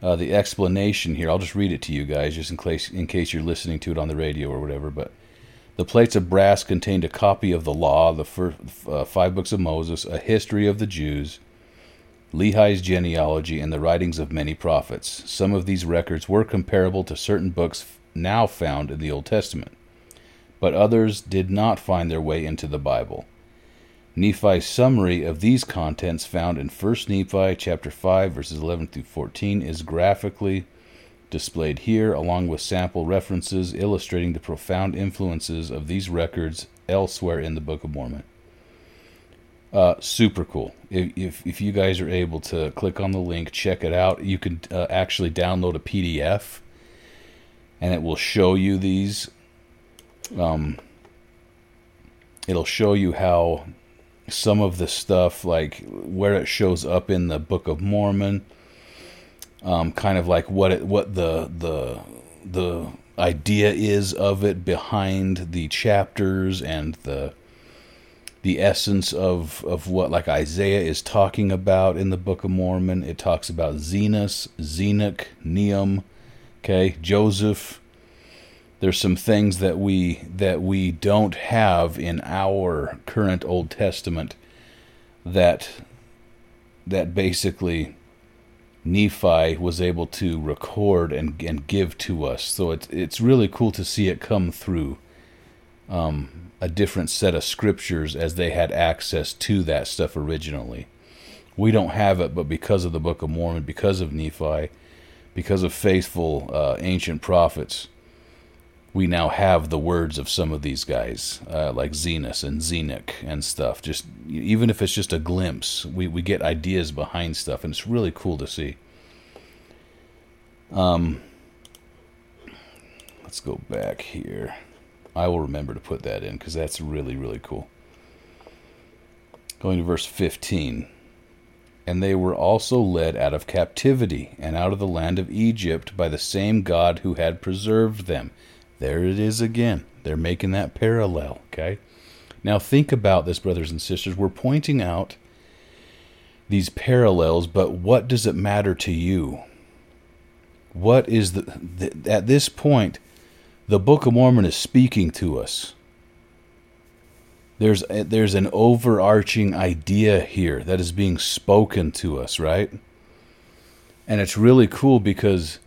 S1: uh, the explanation here, I'll just read it to you guys, just in case, in case you're listening to it on the radio or whatever. But the plates of brass contained a copy of the law, the first, uh, five books of Moses, a history of the Jews, Lehi's genealogy, and the writings of many prophets. Some of these records were comparable to certain books now found in the Old Testament, but others did not find their way into the Bible. Nephi's summary of these contents found in 1 Nephi chapter 5 verses 11 through 14 is graphically displayed here along with sample references illustrating the profound influences of these records elsewhere in the Book of Mormon. Uh, super cool. If, if, if you guys are able to click on the link, check it out. You can uh, actually download a PDF, and it will show you these. Um, it'll show you how some of the stuff, like where it shows up in the Book of Mormon, um, kind of like what it, what the the the idea is of it behind the chapters and the the essence of of what like Isaiah is talking about in the Book of Mormon. It talks about Zenos, Zenoch, Neum, okay, Joseph. There's some things that we that we don't have in our current Old Testament that that basically Nephi was able to record and and give to us. So it's it's really cool to see it come through um, a different set of scriptures as they had access to that stuff originally. We don't have it, but because of the Book of Mormon, because of Nephi, because of faithful uh, ancient prophets, we now have the words of some of these guys, uh, like Zenos and Zenoch and stuff. Just even if it's just a glimpse, we, we get ideas behind stuff, and it's really cool to see. Um, let's go back here. I will remember to put that in because that's really, really cool. Going to verse 15. And they were also led out of captivity and out of the land of Egypt by the same God who had preserved them. There it is again. They're making that parallel, okay? Now think about this, brothers and sisters. We're pointing out these parallels, but what does it matter to you? What is the, the at this point the Book of Mormon is speaking to us. There's eh, there's an overarching idea here that is being spoken to us, right? And it's really cool because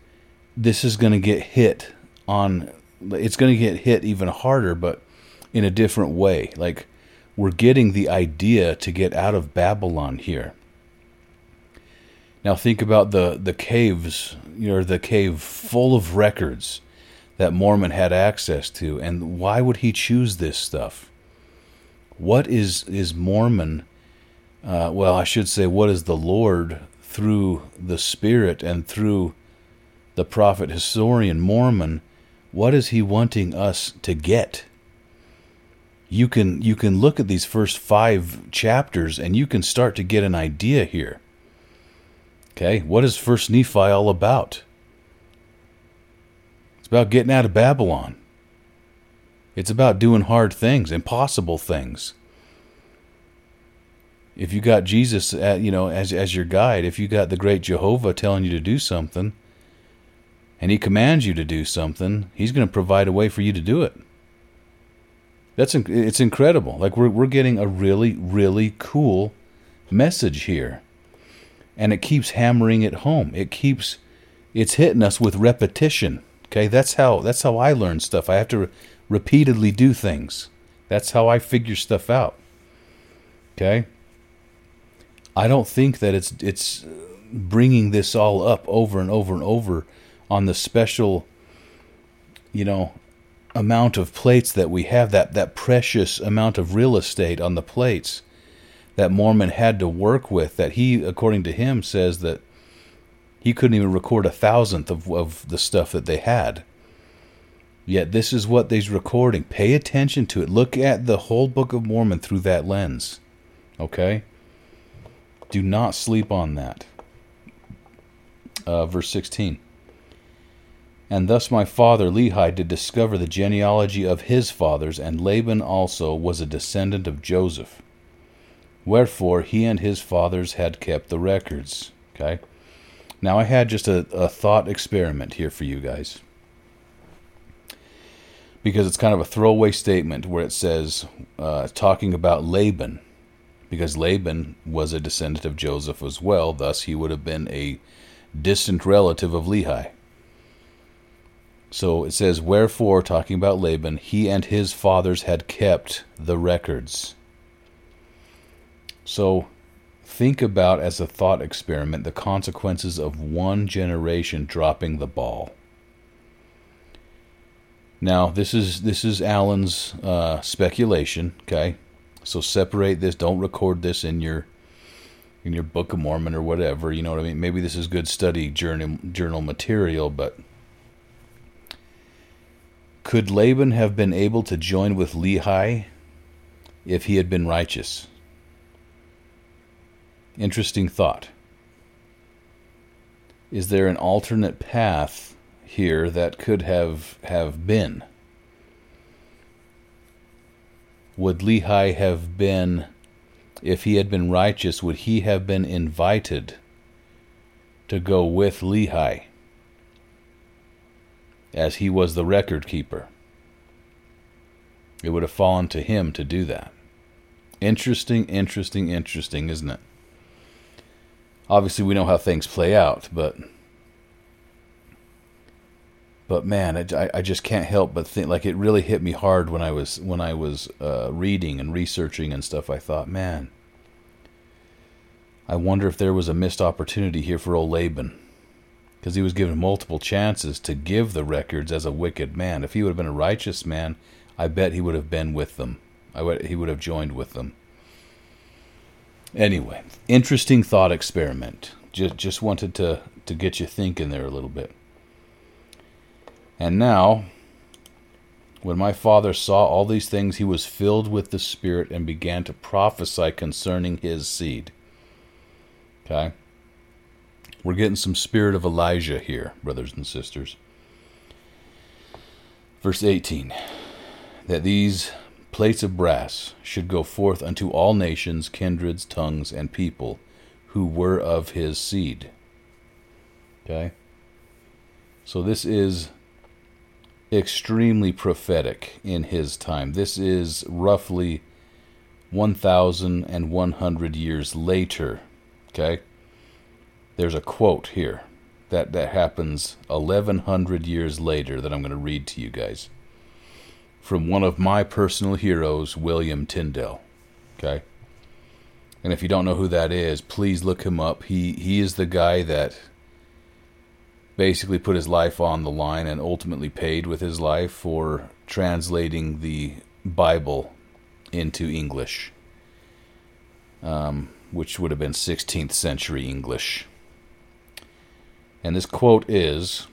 S1: this is going to get hit on it's going to get hit even harder but in a different way. Like we're getting the idea to get out of Babylon here. Now think about the the caves, you know, the cave full of records that Mormon had access to. And why would he choose this stuff? What is is Mormon? Uh, well, I should say, what is the Lord through the Spirit and through the prophet historian Mormon? What is he wanting us to get? You can you can look at these first five chapters and you can start to get an idea here. Okay, what is First Nephi all about? About getting out of Babylon. It's about doing hard things, impossible things. If you got Jesus, at, you know, as as your guide, if you got the great Jehovah telling you to do something, and He commands you to do something, He's going to provide a way for you to do it. That's it's incredible. Like we're we're getting a really really cool message here, and it keeps hammering it home. It keeps it's hitting us with repetition. Okay, that's how that's how I learn stuff. I have to re- repeatedly do things. That's how I figure stuff out. Okay? I don't think that it's it's bringing this all up over and over and over on the special you know amount of plates that we have that that precious amount of real estate on the plates that Mormon had to work with that he according to him says that he couldn't even record a thousandth of, of the stuff that they had. Yet this is what they's recording. Pay attention to it. Look at the whole Book of Mormon through that lens. Okay? Do not sleep on that. Uh, verse 16. And thus my father Lehi did discover the genealogy of his fathers, and Laban also was a descendant of Joseph. Wherefore he and his fathers had kept the records. Okay? Now, I had just a, a thought experiment here for you guys. Because it's kind of a throwaway statement where it says, uh, talking about Laban, because Laban was a descendant of Joseph as well, thus, he would have been a distant relative of Lehi. So it says, Wherefore, talking about Laban, he and his fathers had kept the records. So Think about as a thought experiment the consequences of one generation dropping the ball. Now, this is this is Alan's uh, speculation. Okay, so separate this. Don't record this in your in your Book of Mormon or whatever. You know what I mean? Maybe this is good study journal journal material, but could Laban have been able to join with Lehi if he had been righteous? Interesting thought. Is there an alternate path here that could have have been? Would Lehi have been if he had been righteous, would he have been invited to go with Lehi as he was the record keeper? It would have fallen to him to do that. Interesting, interesting, interesting, isn't it? Obviously, we know how things play out, but but man, I, I just can't help but think like it really hit me hard when I was when I was uh, reading and researching and stuff. I thought, man, I wonder if there was a missed opportunity here for old Laban, because he was given multiple chances to give the records as a wicked man. If he would have been a righteous man, I bet he would have been with them. I would, he would have joined with them. Anyway, interesting thought experiment. Just just wanted to to get you thinking there a little bit. And now, when my father saw all these things, he was filled with the Spirit and began to prophesy concerning his seed. Okay? We're getting some spirit of Elijah here, brothers and sisters. Verse 18 that these plates of brass should go forth unto all nations, kindreds, tongues, and people who were of his seed. Okay? So this is extremely prophetic in his time. This is roughly 1,100 years later. Okay? There's a quote here that, that happens 1,100 years later that I'm going to read to you guys from one of my personal heroes, William Tyndale. Okay? And if you don't know who that is, please look him up. He he is the guy that basically put his life on the line and ultimately paid with his life for translating the Bible into English, um, which would have been 16th century English. And this quote is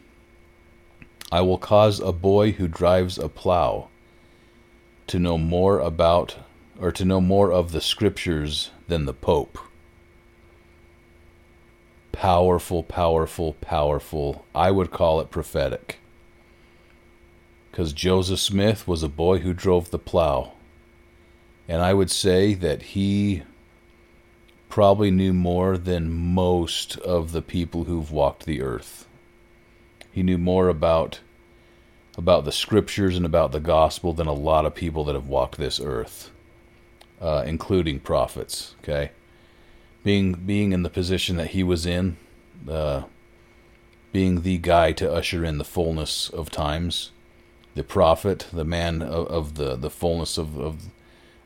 S1: I will cause a boy who drives a plow to know more about or to know more of the scriptures than the Pope powerful, powerful, powerful. I would call it prophetic. Because Joseph Smith was a boy who drove the plow. And I would say that he probably knew more than most of the people who've walked the earth. He knew more about about the scriptures and about the gospel than a lot of people that have walked this earth, uh, including prophets. Okay, being being in the position that he was in, uh, being the guy to usher in the fullness of times, the prophet, the man of, of the the fullness of, of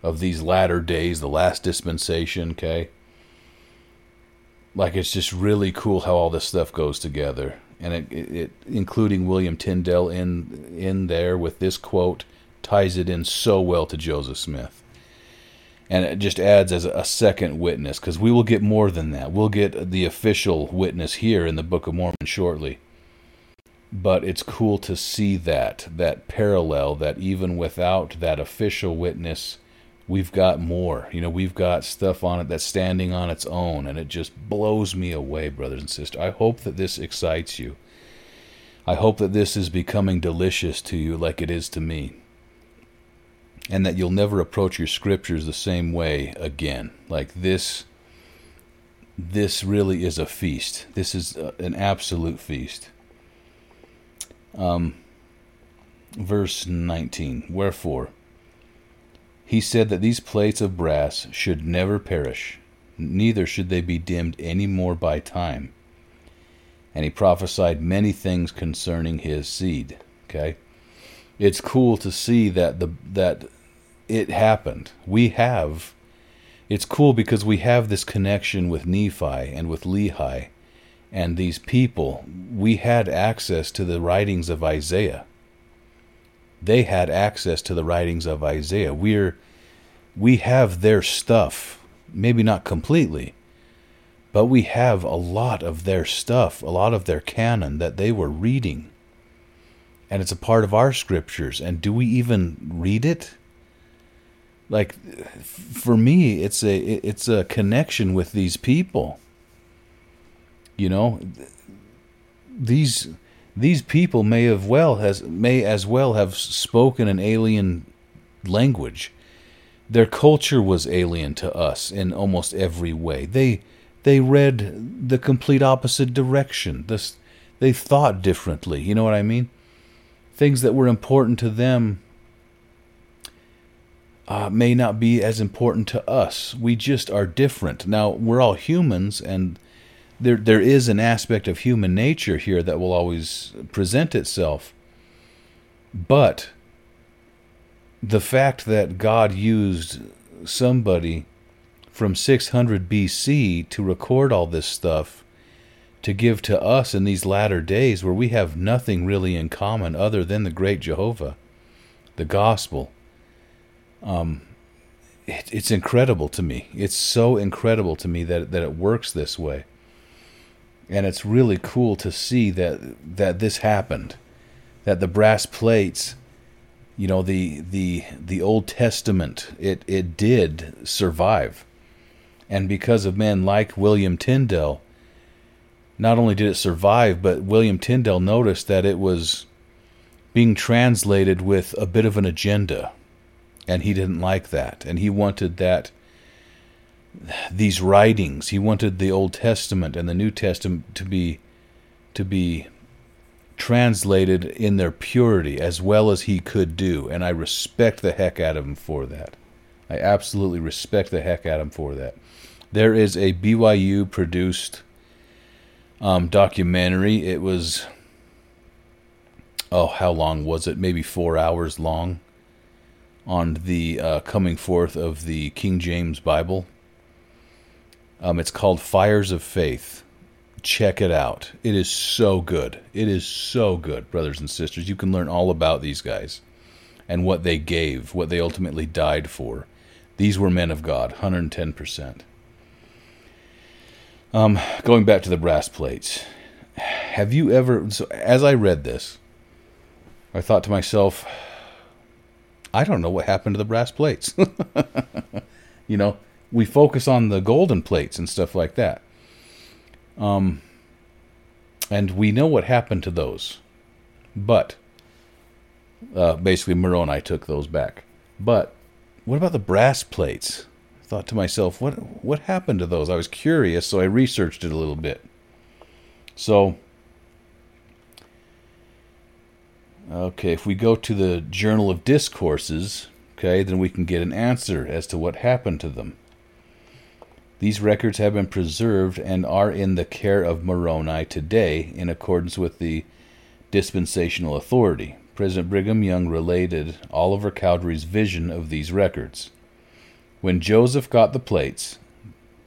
S1: of these latter days, the last dispensation. Okay, like it's just really cool how all this stuff goes together, and it, it, including William Tyndale in in there with this quote ties it in so well to Joseph Smith and it just adds as a second witness because we will get more than that. We'll get the official witness here in the Book of Mormon shortly. But it's cool to see that that parallel that even without that official witness, we've got more. You know, we've got stuff on it that's standing on its own, and it just blows me away, brothers and sisters. I hope that this excites you. I hope that this is becoming delicious to you like it is to me and that you'll never approach your scriptures the same way again. Like this this really is a feast. This is an absolute feast. Um verse 19. Wherefore he said that these plates of brass should never perish, neither should they be dimmed any more by time. And he prophesied many things concerning his seed. Okay? it's cool to see that the that it happened. We have it's cool because we have this connection with Nephi and with Lehi and these people. We had access to the writings of Isaiah. They had access to the writings of Isaiah. We're we have their stuff, maybe not completely, but we have a lot of their stuff, a lot of their canon that they were reading and it's a part of our scriptures. And do we even read it? like for me it's a it's a connection with these people you know these these people may have well has may as well have spoken an alien language. Their culture was alien to us in almost every way. They they read the complete opposite direction. This they thought differently. You know what i mean? Things that were important to them uh, may not be as important to us. We just are different. Now we're all humans, and there there is an aspect of human nature here that will always present itself. But the fact that God used somebody from 600 BC to record all this stuff to give to us in these latter days where we have nothing really in common other than the great Jehovah, the gospel um, it, it's incredible to me. It's so incredible to me that that it works this way, and it's really cool to see that that this happened, that the brass plates, you know, the the the Old Testament, it it did survive, and because of men like William Tyndale. Not only did it survive, but William Tyndale noticed that it was being translated with a bit of an agenda and he didn't like that and he wanted that these writings. He wanted the old testament and the new testament to be to be translated in their purity as well as he could do and i respect the heck out of him for that. I absolutely respect the heck out of him for that. There is a byu produced um, documentary. It was oh how long was it? Maybe four hours long on the uh, coming forth of the King James Bible. Um, it's called Fires of Faith. Check it out. It is so good. It is so good, brothers and sisters. You can learn all about these guys and what they gave, what they ultimately died for. These were men of God, 110%. Um, going back to the brass plates. Have you ever, so as I read this, I thought to myself, I don't know what happened to the brass plates. you know, we focus on the golden plates and stuff like that. Um, and we know what happened to those. But uh, basically, Moroni took those back. But what about the brass plates? I thought to myself, what what happened to those? I was curious, so I researched it a little bit. So Okay, if we go to the Journal of Discourses, okay, then we can get an answer as to what happened to them. These records have been preserved and are in the care of Moroni today in accordance with the dispensational authority. President Brigham Young related Oliver Cowdery's vision of these records. When Joseph got the plates,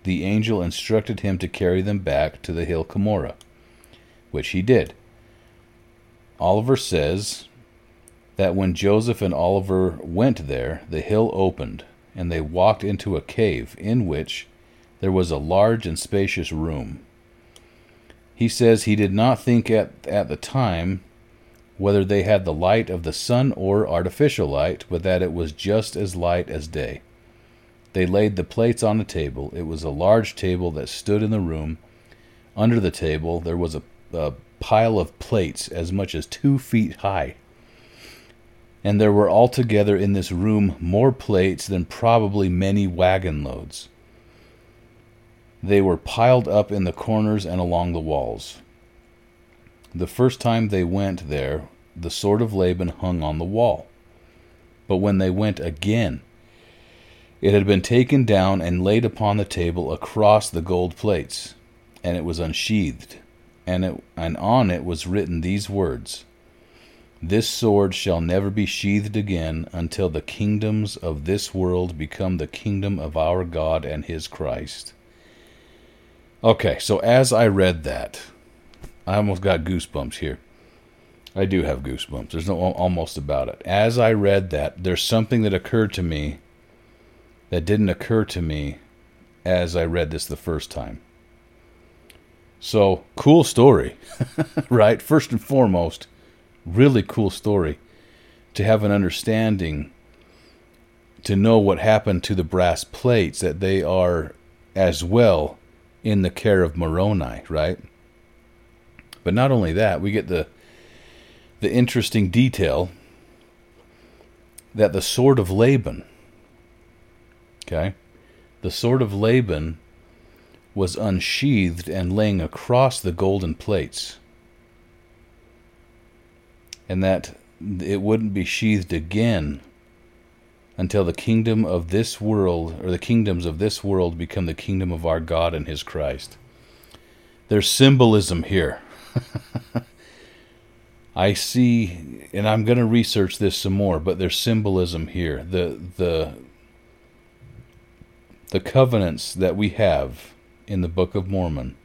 S1: the angel instructed him to carry them back to the hill Cumorah, which he did. Oliver says that when Joseph and Oliver went there, the hill opened, and they walked into a cave in which there was a large and spacious room. He says he did not think at, at the time whether they had the light of the sun or artificial light, but that it was just as light as day. They laid the plates on a table. It was a large table that stood in the room. Under the table there was a, a pile of plates as much as two feet high. And there were altogether in this room more plates than probably many wagon loads. They were piled up in the corners and along the walls. The first time they went there, the sword of Laban hung on the wall. But when they went again, it had been taken down and laid upon the table across the gold plates, and it was unsheathed and, it, and on it was written these words This sword shall never be sheathed again until the kingdoms of this world become the kingdom of our God and his Christ. Okay, so as I read that, I almost got goosebumps here. I do have goosebumps. There's no almost about it. As I read that, there's something that occurred to me that didn't occur to me as I read this the first time. So, cool story, right? First and foremost, really cool story to have an understanding to know what happened to the brass plates, that they are as well in the care of Moroni, right? But not only that, we get the the interesting detail that the sword of Laban, okay, the sword of Laban was unsheathed and laying across the golden plates, and that it wouldn't be sheathed again until the kingdom of this world, or the kingdoms of this world, become the kingdom of our God and His Christ. There's symbolism here. I see, and I'm going to research this some more, but there's symbolism here. The the the covenants that we have in the Book of Mormon,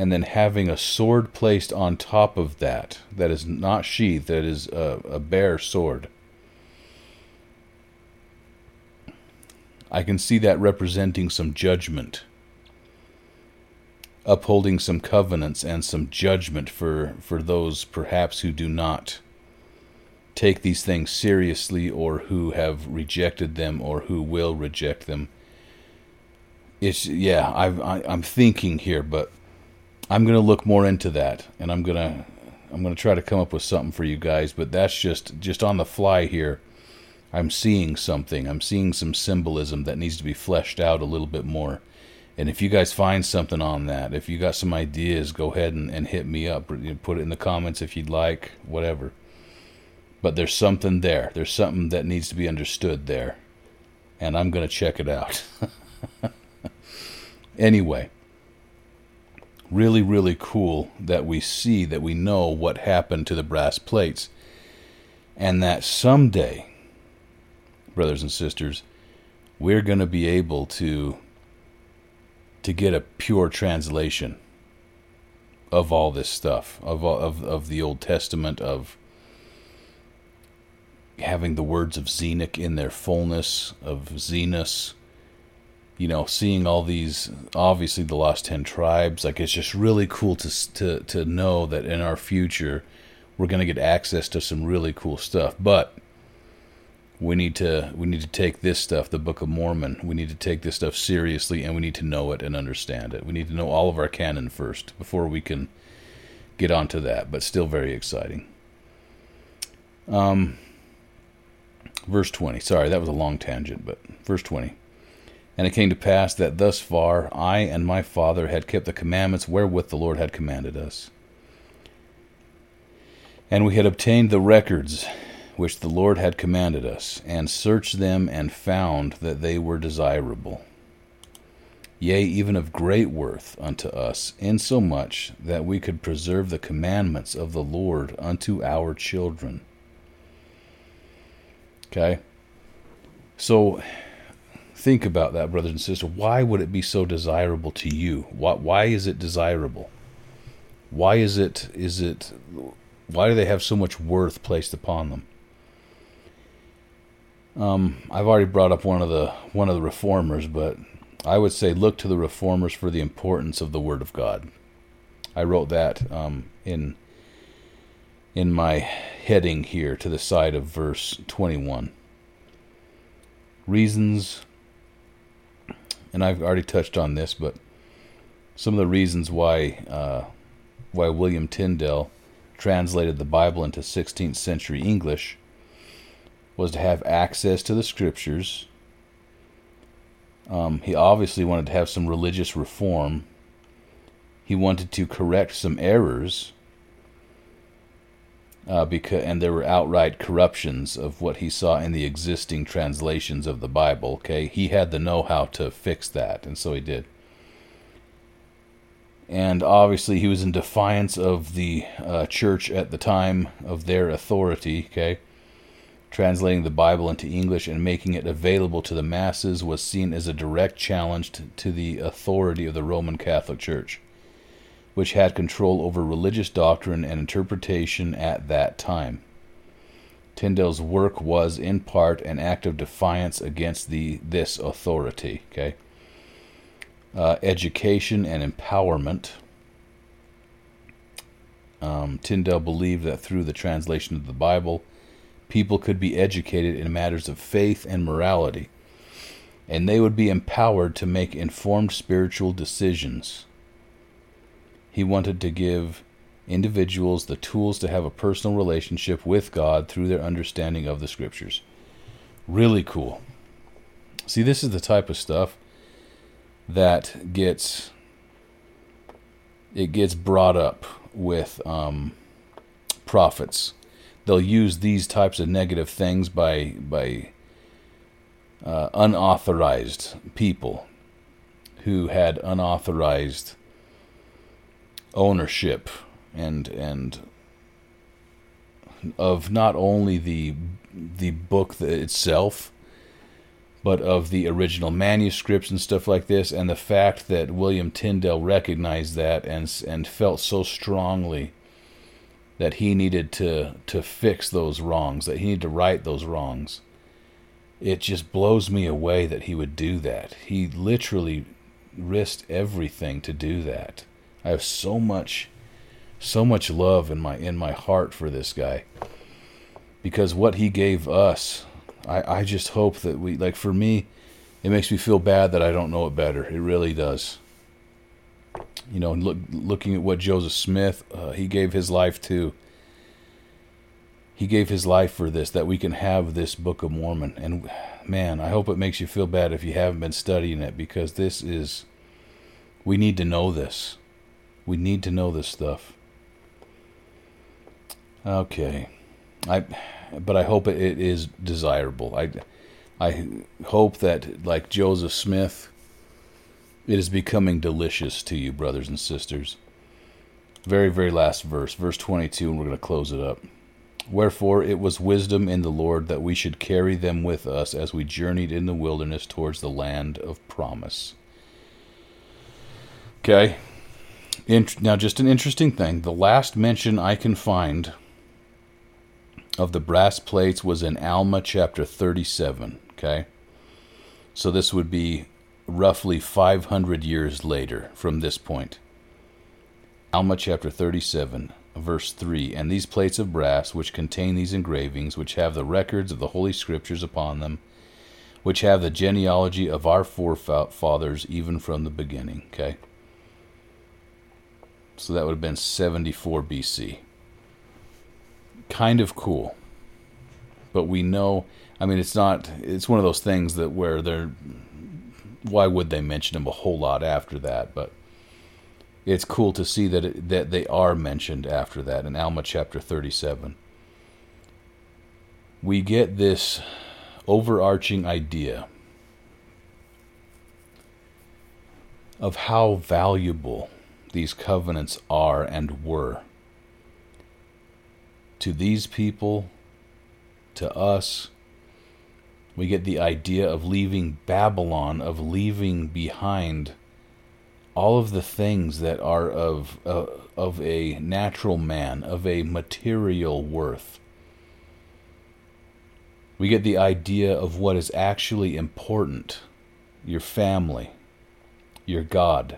S1: and then having a sword placed on top of that that is not sheathed, that is a, a bare sword. I can see that representing some judgment upholding some covenants and some judgment for, for those perhaps who do not take these things seriously or who have rejected them or who will reject them. It's yeah, I've, I, I'm thinking here, but I'm gonna look more into that, and I'm gonna I'm gonna try to come up with something for you guys. But that's just just on the fly here. I'm seeing something. I'm seeing some symbolism that needs to be fleshed out a little bit more. And if you guys find something on that, if you got some ideas, go ahead and, and hit me up. Put it in the comments if you'd like, whatever. But there's something there. There's something that needs to be understood there. And I'm going to check it out. anyway, really, really cool that we see, that we know what happened to the brass plates. And that someday, brothers and sisters, we're going to be able to to get a pure translation of all this stuff of of of the Old Testament of having the words of Zenock in their fullness of Zenos you know seeing all these obviously the lost 10 tribes like it's just really cool to to to know that in our future we're going to get access to some really cool stuff. But we need to we need to take this stuff the book of mormon. We need to take this stuff seriously and we need to know it and understand it. We need to know all of our canon first before we can get onto that but still very exciting. Um verse 20 sorry that was a long tangent but verse 20 and it came to pass that thus far i and my father had kept the commandments wherewith the lord had commanded us and we had obtained the records which the Lord had commanded us, and searched them and found that they were desirable. Yea, even of great worth unto us, insomuch that we could preserve the commandments of the Lord unto our children. Okay? So, think about that, brothers and sisters. Why would it be so desirable to you? Why, why is it desirable? Why is it, is it, why do they have so much worth placed upon them? Um, I've already brought up one of the one of the reformers, but I would say look to the reformers for the importance of the Word of God. I wrote that um, in in my heading here to the side of verse 21. Reasons, and I've already touched on this, but some of the reasons why uh, why William Tyndale translated the Bible into 16th century English was to have access to the scriptures. Um, he obviously wanted to have some religious reform. He wanted to correct some errors. Uh, because and there were outright corruptions of what he saw in the existing translations of the Bible. Okay, he had the know-how to fix that, and so he did. And obviously, he was in defiance of the uh, church at the time of their authority. Okay, Translating the Bible into English and making it available to the masses was seen as a direct challenge to, to, the authority of the Roman Catholic Church, which had control over religious doctrine and interpretation at that time. Tyndale's work was, in part, an act of defiance against the this authority. Okay, uh, education and empowerment. Um, Tyndale believed that through the translation of the Bible, people could be educated in matters of faith and morality, and they would be empowered to make informed spiritual decisions. He wanted to give individuals the tools to have a personal relationship with God through their understanding of the scriptures. Really cool. See, this is the type of stuff that gets it gets brought up with um, prophets. They'll use these types of negative things by by uh, unauthorized people who had unauthorized ownership and and of not only the the book itself but of the original manuscripts and stuff like this and the fact that William Tyndale recognized that and and felt so strongly that he needed to to fix those wrongs that he needed to right those wrongs it just blows me away that he would do that. He literally risked everything to do that i have so much so much love in my in my heart for this guy. Because what he gave us I, I just hope that we like for me it makes me feel bad that I don't know it better. It really does. You know look looking at what Joseph Smith uh, he gave his life to. He gave his life for this that we can have this book of Mormon. And man I hope it makes you feel bad if you haven't been studying it because this is we need to know this we need to know this stuff Okay, I, but I hope it is desirable. I, I hope that like Joseph Smith, it is becoming delicious to you, brothers and sisters. Very, very last verse, verse 22, and we're going to close it up. Wherefore it was wisdom in the Lord that we should carry them with us as we journeyed in the wilderness towards the land of promise. Okay. Now, just an interesting thing. The last mention I can find of the brass plates was in Alma chapter 37. Okay. So this would be roughly 500 years later from this point. Alma chapter 37, verse 3 And these plates of brass, which contain these engravings, which have the records of the Holy Scriptures upon them, which have the genealogy of our forefathers even from the beginning. Okay? So that would have been 74 BC kind of cool. But we know, I mean, it's not, it's one of those things that where they're, why would they mention him a whole lot after that? But it's cool to see that it, that they are mentioned after that in Alma chapter 37. We get this overarching idea of how valuable these covenants are and were to these people, to us. We get the idea of leaving Babylon, of leaving behind all of the things that are of uh, of a natural man, of a material worth. We get the idea of what is actually important your family, your God,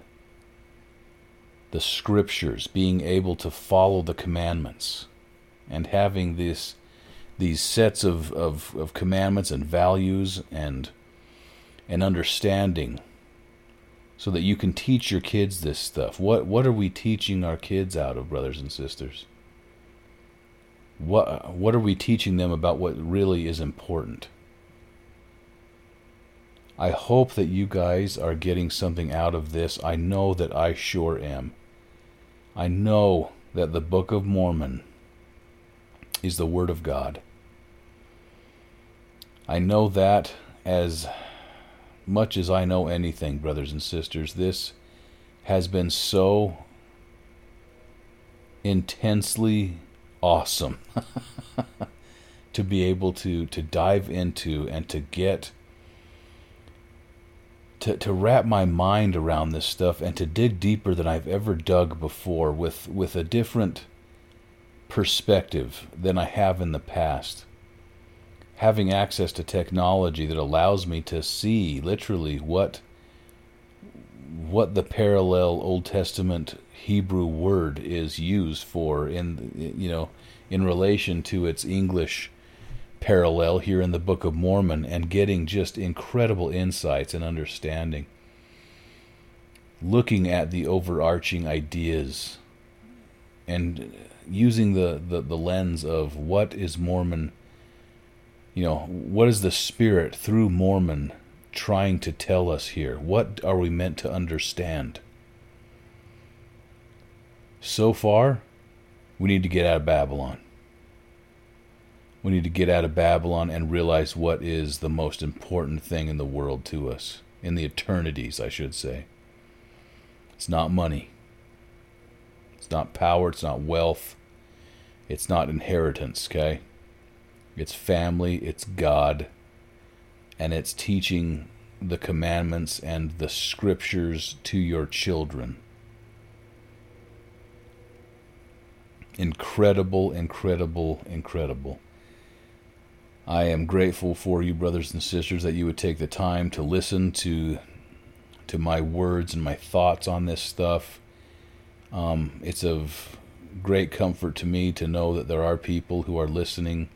S1: the scriptures, being able to follow the commandments and having this these sets of, of, of commandments and values and and understanding so that you can teach your kids this stuff. What what are we teaching our kids out of, brothers and sisters? What what are we teaching them about what really is important? I hope that you guys are getting something out of this. I know that I sure am. I know that the Book of Mormon is the Word of God. I know that as much as I know anything, brothers and sisters, this has been so intensely awesome to be able to to dive into and to get to, to wrap my mind around this stuff and to dig deeper than I've ever dug before with with a different perspective than I have in the past. Having access to technology that allows me to see literally what what the parallel Old Testament Hebrew word is used for in you know in relation to its English parallel here in the Book of Mormon and getting just incredible insights and understanding. Looking at the overarching ideas and using the, the, the lens of what is Mormon, you know, what is the Spirit through Mormon trying to tell us here? What are we meant to understand? So far, we need to get out of Babylon. We need to get out of Babylon and realize what is the most important thing in the world to us, in the eternities, I should say. It's not money. It's not power. It's not wealth. It's not inheritance, okay? It's family. It's God. And it's teaching the commandments and the scriptures to your children. Incredible, incredible, incredible. I am grateful for you, brothers and sisters, that you would take the time to listen to to my words and my thoughts on this stuff. Um, it's of great comfort to me to know that there are people who are listening.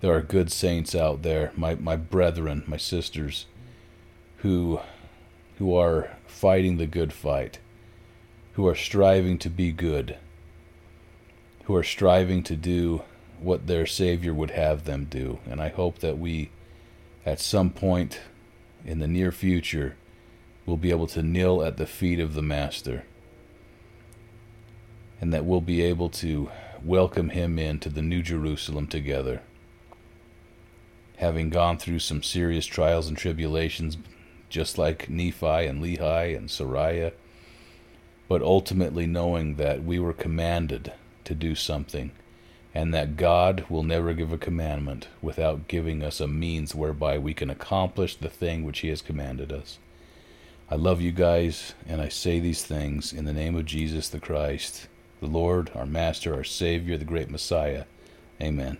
S1: There are good saints out there, my my brethren, my sisters, who who are fighting the good fight, who are striving to be good, who are striving to do what their Savior would have them do. And I hope that we, at some point in the near future, will be able to kneel at the feet of the Master. And that we'll be able to welcome him into the New Jerusalem together. Having gone through some serious trials and tribulations, just like Nephi and Lehi and Sariah, but ultimately knowing that we were commanded to do something and that God will never give a commandment without giving us a means whereby we can accomplish the thing which He has commanded us. I love you guys, and I say these things in the name of Jesus the Christ, the Lord, our Master, our Savior, the great Messiah. Amen.